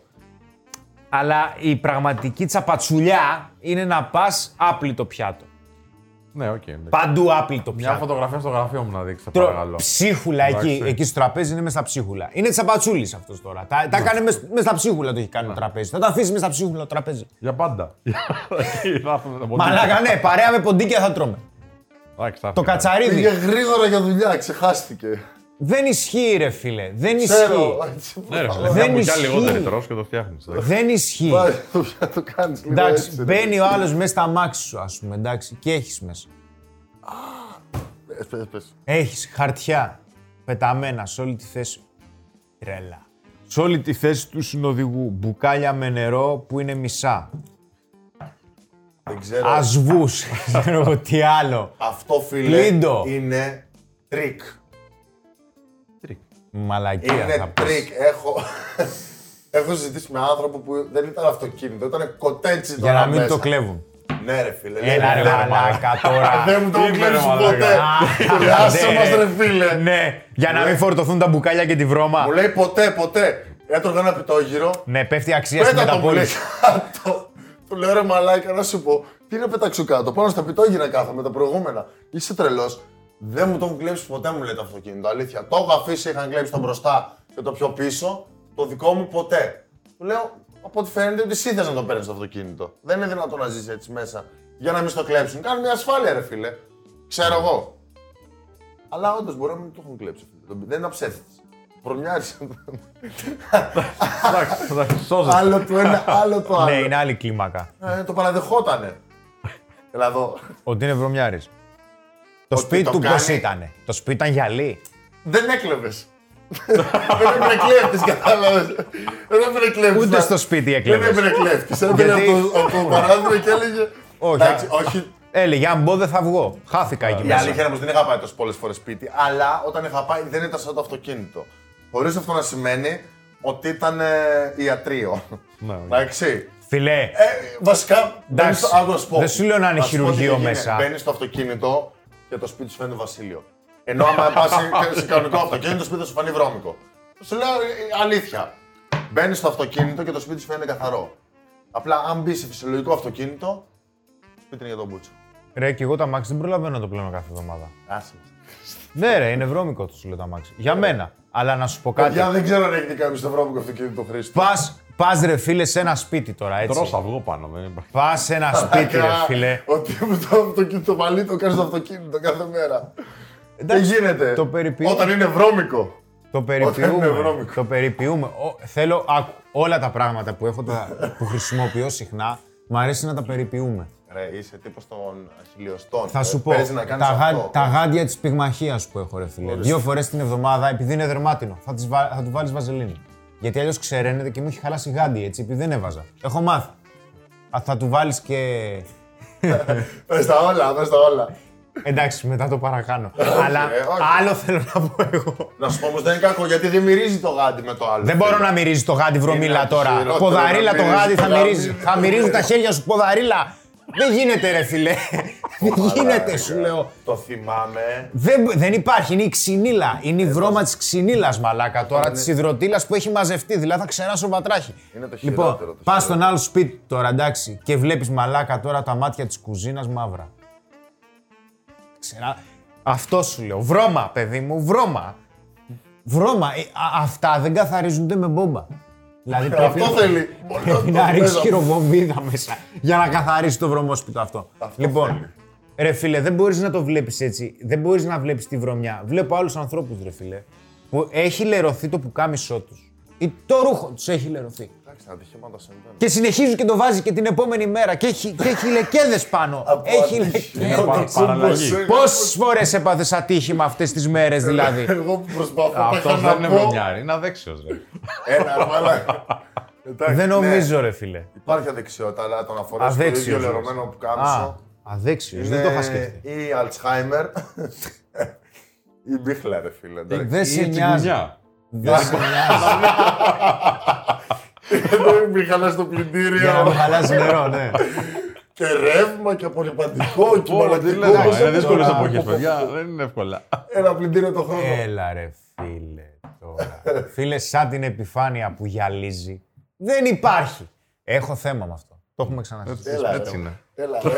Speaker 1: Αλλά η πραγματική τσαπατσουλιά είναι να πας άπλυτο πιάτο.
Speaker 2: Ναι, οκ. εντάξει.
Speaker 1: Παντού άπλυτο
Speaker 2: Μια
Speaker 1: πιάτο.
Speaker 2: φωτογραφία στο γραφείο μου να δείξει,
Speaker 1: Τρο-
Speaker 2: παρακαλώ.
Speaker 1: Ψίχουλα εκεί,
Speaker 2: Εντάξει.
Speaker 1: εκεί στο τραπέζι είναι μέσα στα ψίχουλα. Είναι τσαπατσούλης αυτός τώρα. Τα, τα έκανε μέσα στα ψίχουλα το έχει κάνει το τραπέζι. Θα τα αφήσεις μέσα στα ψίχουλα το τραπέζι.
Speaker 2: Για πάντα. Εκεί θα έρθουν τα ποντίκια.
Speaker 1: Μαλάκα, ναι, παρέα με ποντίκια θα τρώμε.
Speaker 2: Εντάξει, θα
Speaker 1: Το
Speaker 2: έρθει.
Speaker 1: κατσαρίδι.
Speaker 3: Πήγε γρήγορα για δουλειά, ξεχάστηκε.
Speaker 1: Δεν ισχύει, ρε φίλε. Δεν
Speaker 3: Ξέρω.
Speaker 1: ισχύει.
Speaker 3: έτσι,
Speaker 2: Ναι, ρε,
Speaker 3: που-
Speaker 2: φίλε,
Speaker 1: Δεν
Speaker 2: μια μπουκιά
Speaker 1: ισχύει.
Speaker 2: λιγότερη τρως και το φτιάχνεις. εντάξει.
Speaker 1: Δεν ισχύει.
Speaker 3: Πάρε το πια το κάνεις λίγο
Speaker 1: Εντάξει,
Speaker 3: έτσι. ρε.
Speaker 1: μπαίνει ο άλλος μέσα στα μάξι σου, ας πούμε, εντάξει, και έχεις μέσα.
Speaker 3: Πες, πες, πες.
Speaker 1: Έχεις χαρτιά πεταμένα σε όλη τη θέση. Τρέλα. Σε όλη τη θέση του συνοδηγού. Μπουκάλια με νερό που είναι μισά.
Speaker 3: Δεν ξέρω.
Speaker 1: Ασβούς. ξέρω εγώ τι άλλο.
Speaker 3: Αυτό φίλε
Speaker 1: Πλίντο.
Speaker 3: είναι τρίκ.
Speaker 1: Μαλακία θα
Speaker 3: Είναι
Speaker 1: πεις.
Speaker 3: τρίκ. Έχω... Έχω συζητήσει με άνθρωπο που δεν ήταν αυτοκίνητο, ήταν κοτέτσι
Speaker 1: Για
Speaker 3: τώρα
Speaker 1: να μην
Speaker 3: μέσα.
Speaker 1: το κλέβουν.
Speaker 3: Ναι ρε φίλε.
Speaker 1: Έλα ρε
Speaker 3: ναι,
Speaker 1: μαλάκα τώρα.
Speaker 3: Δεν μου το
Speaker 2: Είπε, ρε,
Speaker 3: κλέψει
Speaker 2: μαλάκα.
Speaker 3: ποτέ. Του λέει, Άσε
Speaker 1: Ναι.
Speaker 3: μας ρε φίλε.
Speaker 1: Ναι, για να μην φορτωθούν τα μπουκάλια και τη βρώμα.
Speaker 3: Μου λέει ποτέ, ποτέ. Έτρωγα ένα πιτόγυρο.
Speaker 1: Ναι, πέφτει η αξία στην
Speaker 3: Πέτα το μου λέει
Speaker 1: μεταπόληση.
Speaker 3: κάτω. Του λέω ρε μαλάκα να σου πω. Τι να πετάξω κάτω. Πάνω στα πιτόγυρα κάθομαι τα προηγούμενα. Είσαι τρελός. Δεν μου το έχουν κλέψεις ποτέ μου λέει το αυτοκίνητο. Αλήθεια. Το έχω αφήσει, είχαν κλέψει το μπροστά και το πιο πίσω. Το δικό μου ποτέ. Του λέω από ό,τι φαίνεται ότι εσύ θες να το παίρνεις το αυτοκίνητο. Δεν είναι δυνατόν να ζήσει έτσι μέσα για να μην στο κλέψουν. Κάνε μια ασφάλεια, ρε φίλε. Ξέρω εγώ. Αλλά όντως μπορεί να μην το έχουν κλέψει. φίλε. Δεν είναι αψεύτη. Προμιάζει.
Speaker 2: Εντάξει, εντάξει, σώζεσαι.
Speaker 3: άλλο το ένα, άλλο το άλλο.
Speaker 1: Ναι, είναι άλλη κλίμακα.
Speaker 3: Ε, το παραδεχότανε. Έλα εδώ.
Speaker 1: Ότι είναι βρωμιάρης. Το
Speaker 3: Ότι
Speaker 1: σπίτι
Speaker 3: το
Speaker 1: του πώ
Speaker 3: κάνει.
Speaker 1: ήταν. Το σπίτι ήταν γυαλί.
Speaker 3: Δεν έκλεβες. Δεν έπαιρνε κλέφτη, κατάλαβες. Δεν έπαιρνε κλέφτη.
Speaker 1: Ούτε στο σπίτι
Speaker 3: Δεν
Speaker 1: έκλεβες.
Speaker 3: έπαιρνε κλέφτη. Έπαιρνε
Speaker 1: Γιατί-
Speaker 3: από το- από το παράθυρο και έλεγε.
Speaker 1: Όχι.
Speaker 3: Εντάξει, όχι.
Speaker 1: Έλεγε, αν μπω δεν θα βγω. Χάθηκα εκεί
Speaker 3: Η
Speaker 1: μέσα.
Speaker 3: αλήθεια είναι πω δεν είχα πάει τόσο πολλές φορές σπίτι, αλλά όταν είχα πάει δεν ήταν σαν το αυτοκίνητο. Χωρίς αυτό να σημαίνει ότι ήταν ε, ιατρείο.
Speaker 2: Ναι, οκ.
Speaker 3: Εντάξει.
Speaker 1: Φίλε,
Speaker 3: Ε, βασικά, μπαίνεις στο- άκου να σου πω.
Speaker 1: δεν σου λέω να είναι
Speaker 3: Να σου πω τι
Speaker 1: χειρουργείο
Speaker 3: έγινε.
Speaker 1: μέσα.
Speaker 3: Μπαίνεις στο αυτοκίνητο και το σπίτι σου φαίνεται βασίλειο. Ενώ άμα πας σε, σε κανονικό αυτοκίνητο, το σπίτι σου φανεί βρώμικο. Σου λέω ε, αλήθεια. Μπαίνεις στο αυτοκίνητο και το σπίτι σου φαίνεται καθαρό. Απλά αν μπεις σε φυσιολογικό αυτοκίνητο, το σπίτι είναι για τον πούτσο.
Speaker 1: Ρε, και εγώ το αμάξι δεν προλαβαίνω να το πλένω κάθε εβδομάδα.
Speaker 3: Άσε.
Speaker 1: Ναι, ρε, είναι βρώμικο του σου λέω τα μάξι. Για μένα. Αλλά να σου πω κάτι.
Speaker 3: Παιδιά, δεν ξέρω αν έχετε κάποιο στο βρώμικο αυτοκίνητο χρήστη.
Speaker 1: Πας πας, ρε φίλε σε ένα σπίτι τώρα, έτσι.
Speaker 2: Τρως αυγό πάνω, δεν υπάρχει.
Speaker 1: Πας σε ένα σπίτι, ρε φίλε.
Speaker 3: Ότι με το αυτοκίνητο μαλλί το κάνεις στο αυτοκίνητο κάθε μέρα. Δεν
Speaker 1: Εντάξει,
Speaker 3: γίνεται;
Speaker 1: το περιποιούμε.
Speaker 3: Όταν είναι βρώμικο.
Speaker 1: Το
Speaker 3: Όταν
Speaker 1: περιποιούμε.
Speaker 3: είναι βρώμικο.
Speaker 1: Το περιποιούμε. Ο- θέλω άκου, όλα τα πράγματα που, έχω, τα, που χρησιμοποιώ συχνά, μου αρέσει να τα περιποιούμε.
Speaker 3: Ρε, είσαι τύπος των χιλιοστών.
Speaker 1: Θα σου
Speaker 3: Ε,
Speaker 1: πω,
Speaker 3: παίζει να κάνεις
Speaker 1: τα, γα-
Speaker 3: αυτό.
Speaker 1: τα γάντια της πυγμαχίας που έχω, ρε φίλε. Δύο φορές την εβδομάδα, επειδή είναι δερμάτινο, θα, τις βα- θα του βάλεις βαζελίνη. Γιατί αλλιώς ξεραίνεται και μου έχει χαλάσει γάντι, έτσι, επειδή δεν έβαζα. Έχω μάθει. Α, θα του βάλεις και.
Speaker 3: Πες τα όλα, πες τα όλα.
Speaker 1: Εντάξει, μετά το παρακάνω. Αλλά
Speaker 3: ε, όχι.
Speaker 1: άλλο θέλω να πω εγώ.
Speaker 3: Να σου πω όμως δεν είναι κακό γιατί δεν μυρίζει το γάντι με το άλλο.
Speaker 1: Δεν μπορώ να μυρίζει το γάντι βρωμίλα
Speaker 3: Είναι
Speaker 1: τώρα.
Speaker 3: χειρότερο
Speaker 1: Ποδαρίλα
Speaker 3: να
Speaker 1: το
Speaker 3: μυρίζει
Speaker 1: γάντι
Speaker 3: το
Speaker 1: θα
Speaker 3: γάντι.
Speaker 1: μυρίζει. Θα μυρίζουν τα χέρια σου ποδαρίλα. Δεν γίνεται ρε φίλε. Δεν γίνεται σου λέω;
Speaker 3: Το θυμάμαι.
Speaker 1: Δεν, δεν υπάρχει, είναι η ξυνήλα. Είναι η βρώμα της ξυνήλας, μαλάκα τώρα, της υδροτήλας που έχει μαζευτεί. Δηλαδή θα ξεράσω βατράχι.
Speaker 3: Είναι το
Speaker 1: Λοιπόν,
Speaker 3: χειρότερο, το
Speaker 1: πας στον άλλο σπίτι τώρα, εντάξει, και βλέπεις μαλάκα τώρα τα μάτια της κουζίνας μαύρα. Ξερά... Αυτό σου λέω. Βρώμα, παιδί μου, βρώμα. Βρώμα. Ε, α- αυτά δεν καθαρίζονται με μπόμπα. Δηλαδή πρέπει,
Speaker 3: Αυτό θέλει.
Speaker 1: πρέπει να ρίξεις χειροβομβίδα μέσα για να καθαρίσει το βρωμόσπιτο αυτό. λοιπόν, ρε φίλε, δεν μπορείς να το βλέπεις έτσι. Δεν μπορείς να βλέπεις τη βρωμιά. Βλέπω άλλους ανθρώπους, ρε φίλε, που έχει λερωθεί το πουκάμισό τους ή το ρούχο τους έχει λερωθεί.
Speaker 3: Εντάξει, ατυχήματα συμβαίνουν.
Speaker 1: Και συνεχίζει και το βάζει και την επόμενη μέρα και έχει, και έχει λεκέδες πάνω. έχει λεκέδες.
Speaker 2: πα- παραλλαγή.
Speaker 1: Πόσες φορές έπαθες ατύχημα αυτές τις μέρες δηλαδή;
Speaker 3: Εγώ που προσπαθώ
Speaker 2: Αυτό
Speaker 3: τα
Speaker 2: δεν είναι
Speaker 3: να πω.
Speaker 2: βρωμιάρι, είναι αδέξιος, ρε.
Speaker 3: Ένα, μαλάκα. Εντάξει,
Speaker 1: Δεν
Speaker 3: ναι,
Speaker 1: νομίζω, ρε φίλε.
Speaker 3: Υπάρχει αδεξιότητα, αλλά το να φορέσει το
Speaker 1: Αδέξιος,
Speaker 3: ίδιο
Speaker 1: λες.
Speaker 3: λερωμένο που
Speaker 1: Α,
Speaker 3: κάμισο.
Speaker 1: Αδέξιος. Δεν το είχα σκεφτεί.
Speaker 3: Ή Αλτσχάιμερ. Ή μπίχλα, ρε φίλε. εντάξει.
Speaker 1: Δεν σε
Speaker 2: Ή
Speaker 1: νοιάζει.
Speaker 2: τσιγκουνιά.
Speaker 1: Δεν σε νοιάζει.
Speaker 3: Δεν μπίχαλα στο
Speaker 1: Για να
Speaker 3: πλυντήριο.
Speaker 1: μην χαλάσει νερό, ναι.
Speaker 3: Και ρεύμα και απολυπαντικό και
Speaker 2: Πω, τι λέτε,
Speaker 3: μαλακτικό.
Speaker 2: Είναι δύσκολες
Speaker 1: τώρα.
Speaker 2: εποχές, παιδιά. Δεν είναι εύκολα.
Speaker 3: Ένα πλυντήριο το χρόνο.
Speaker 1: Έλα ρε φίλε τώρα. φίλε, σαν την επιφάνεια που γυαλίζει, δεν υπάρχει. Έχω θέμα με αυτό. Το έχουμε ξανασυζητήσει.
Speaker 3: Έλα,
Speaker 2: Έτσι
Speaker 3: ρε.
Speaker 2: είναι.
Speaker 3: Έλα, ρε.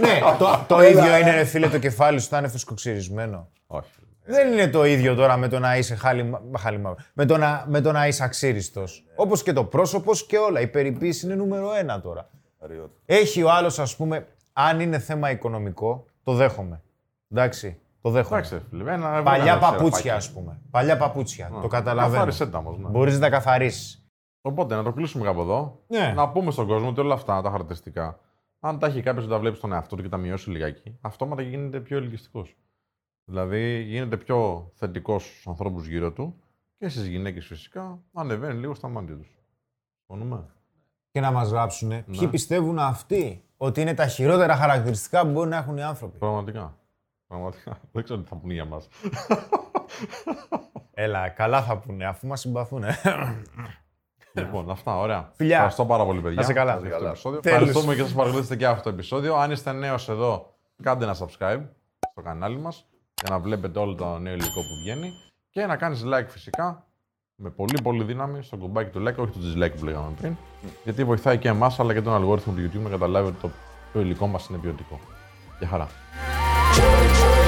Speaker 1: ναι, το, το ίδιο είναι ρε φίλε το κεφάλι σου, θα είναι φουσκοξυρισμένο.
Speaker 2: Όχι.
Speaker 1: Δεν είναι το ίδιο τώρα με το να είσαι χάλι, χάλι με, το να, με το να είσαι αξίριστος. Όπως και το πρόσωπο και όλα. Η περιποίηση είναι νούμερο ένα τώρα.
Speaker 3: Αριότα.
Speaker 1: Έχει ο άλλος, ας πούμε, αν είναι θέμα οικονομικό, το δέχομαι. Εντάξει, το δέχομαι.
Speaker 2: Εντάξει, φίλε. Ένα
Speaker 1: Παλιά
Speaker 2: ένα
Speaker 1: παπούτσια,
Speaker 2: σεραφάκι.
Speaker 1: ας πούμε. Παλιά παπούτσια. το καταλαβαίνω.
Speaker 2: Καθάρισέ τα όμως, ναι.
Speaker 1: Μπορείς να τα καθαρίσεις.
Speaker 2: Οπότε να το κλείσουμε κάπου εδώ.
Speaker 1: Ναι.
Speaker 2: Να πούμε στον κόσμο ότι όλα αυτά τα χαρακτηριστικά, αν τα έχει κάποιος και τα βλέπει στον εαυτό του και τα μειώσει λιγάκι, αυτόματα γίνεται πιο ελκυστικός. Δηλαδή γίνεται πιο θετικός στους ανθρώπους γύρω του και στις γυναίκες φυσικά ανεβαίνει λίγο στα μάτια τους. Συμφωνούμε;
Speaker 1: Και να μας γράψουν ποιοι πιστεύουν αυτοί ότι είναι τα χειρότερα χαρακτηριστικά που μπορεί να έχουν οι άνθρωποι;
Speaker 2: Πραγματικά. Πραγματικά. Δεν ξέρω τι θα πούνε για μας.
Speaker 1: Έλα, καλά θα πούνε, αφού μας συμπαθούν.
Speaker 2: λοιπόν, αυτά, ωραία.
Speaker 1: Φιλιά.
Speaker 2: Ευχαριστώ πάρα πολύ, παιδιά.
Speaker 1: Να είστε καλά.
Speaker 2: για αυτό το επεισόδιο.
Speaker 1: Τέλος.
Speaker 2: Ευχαριστούμε και σας παρακολουθήσετε και αυτό το επεισόδιο. Αν είστε νέος εδώ, κάντε ένα subscribe στο κανάλι μας για να βλέπετε όλο το νέο υλικό που βγαίνει. Και να κάνεις like φυσικά με πολύ πολύ δύναμη στο κουμπάκι του like, όχι το dislike που λέγαμε πριν. Γιατί βοηθάει και εμάς αλλά και τον αλγόριθμο του YouTube να καταλάβει ότι το, το υλικό μας είναι ποιοτικό. Γεια χαρά.
Speaker 5: Joy, joy,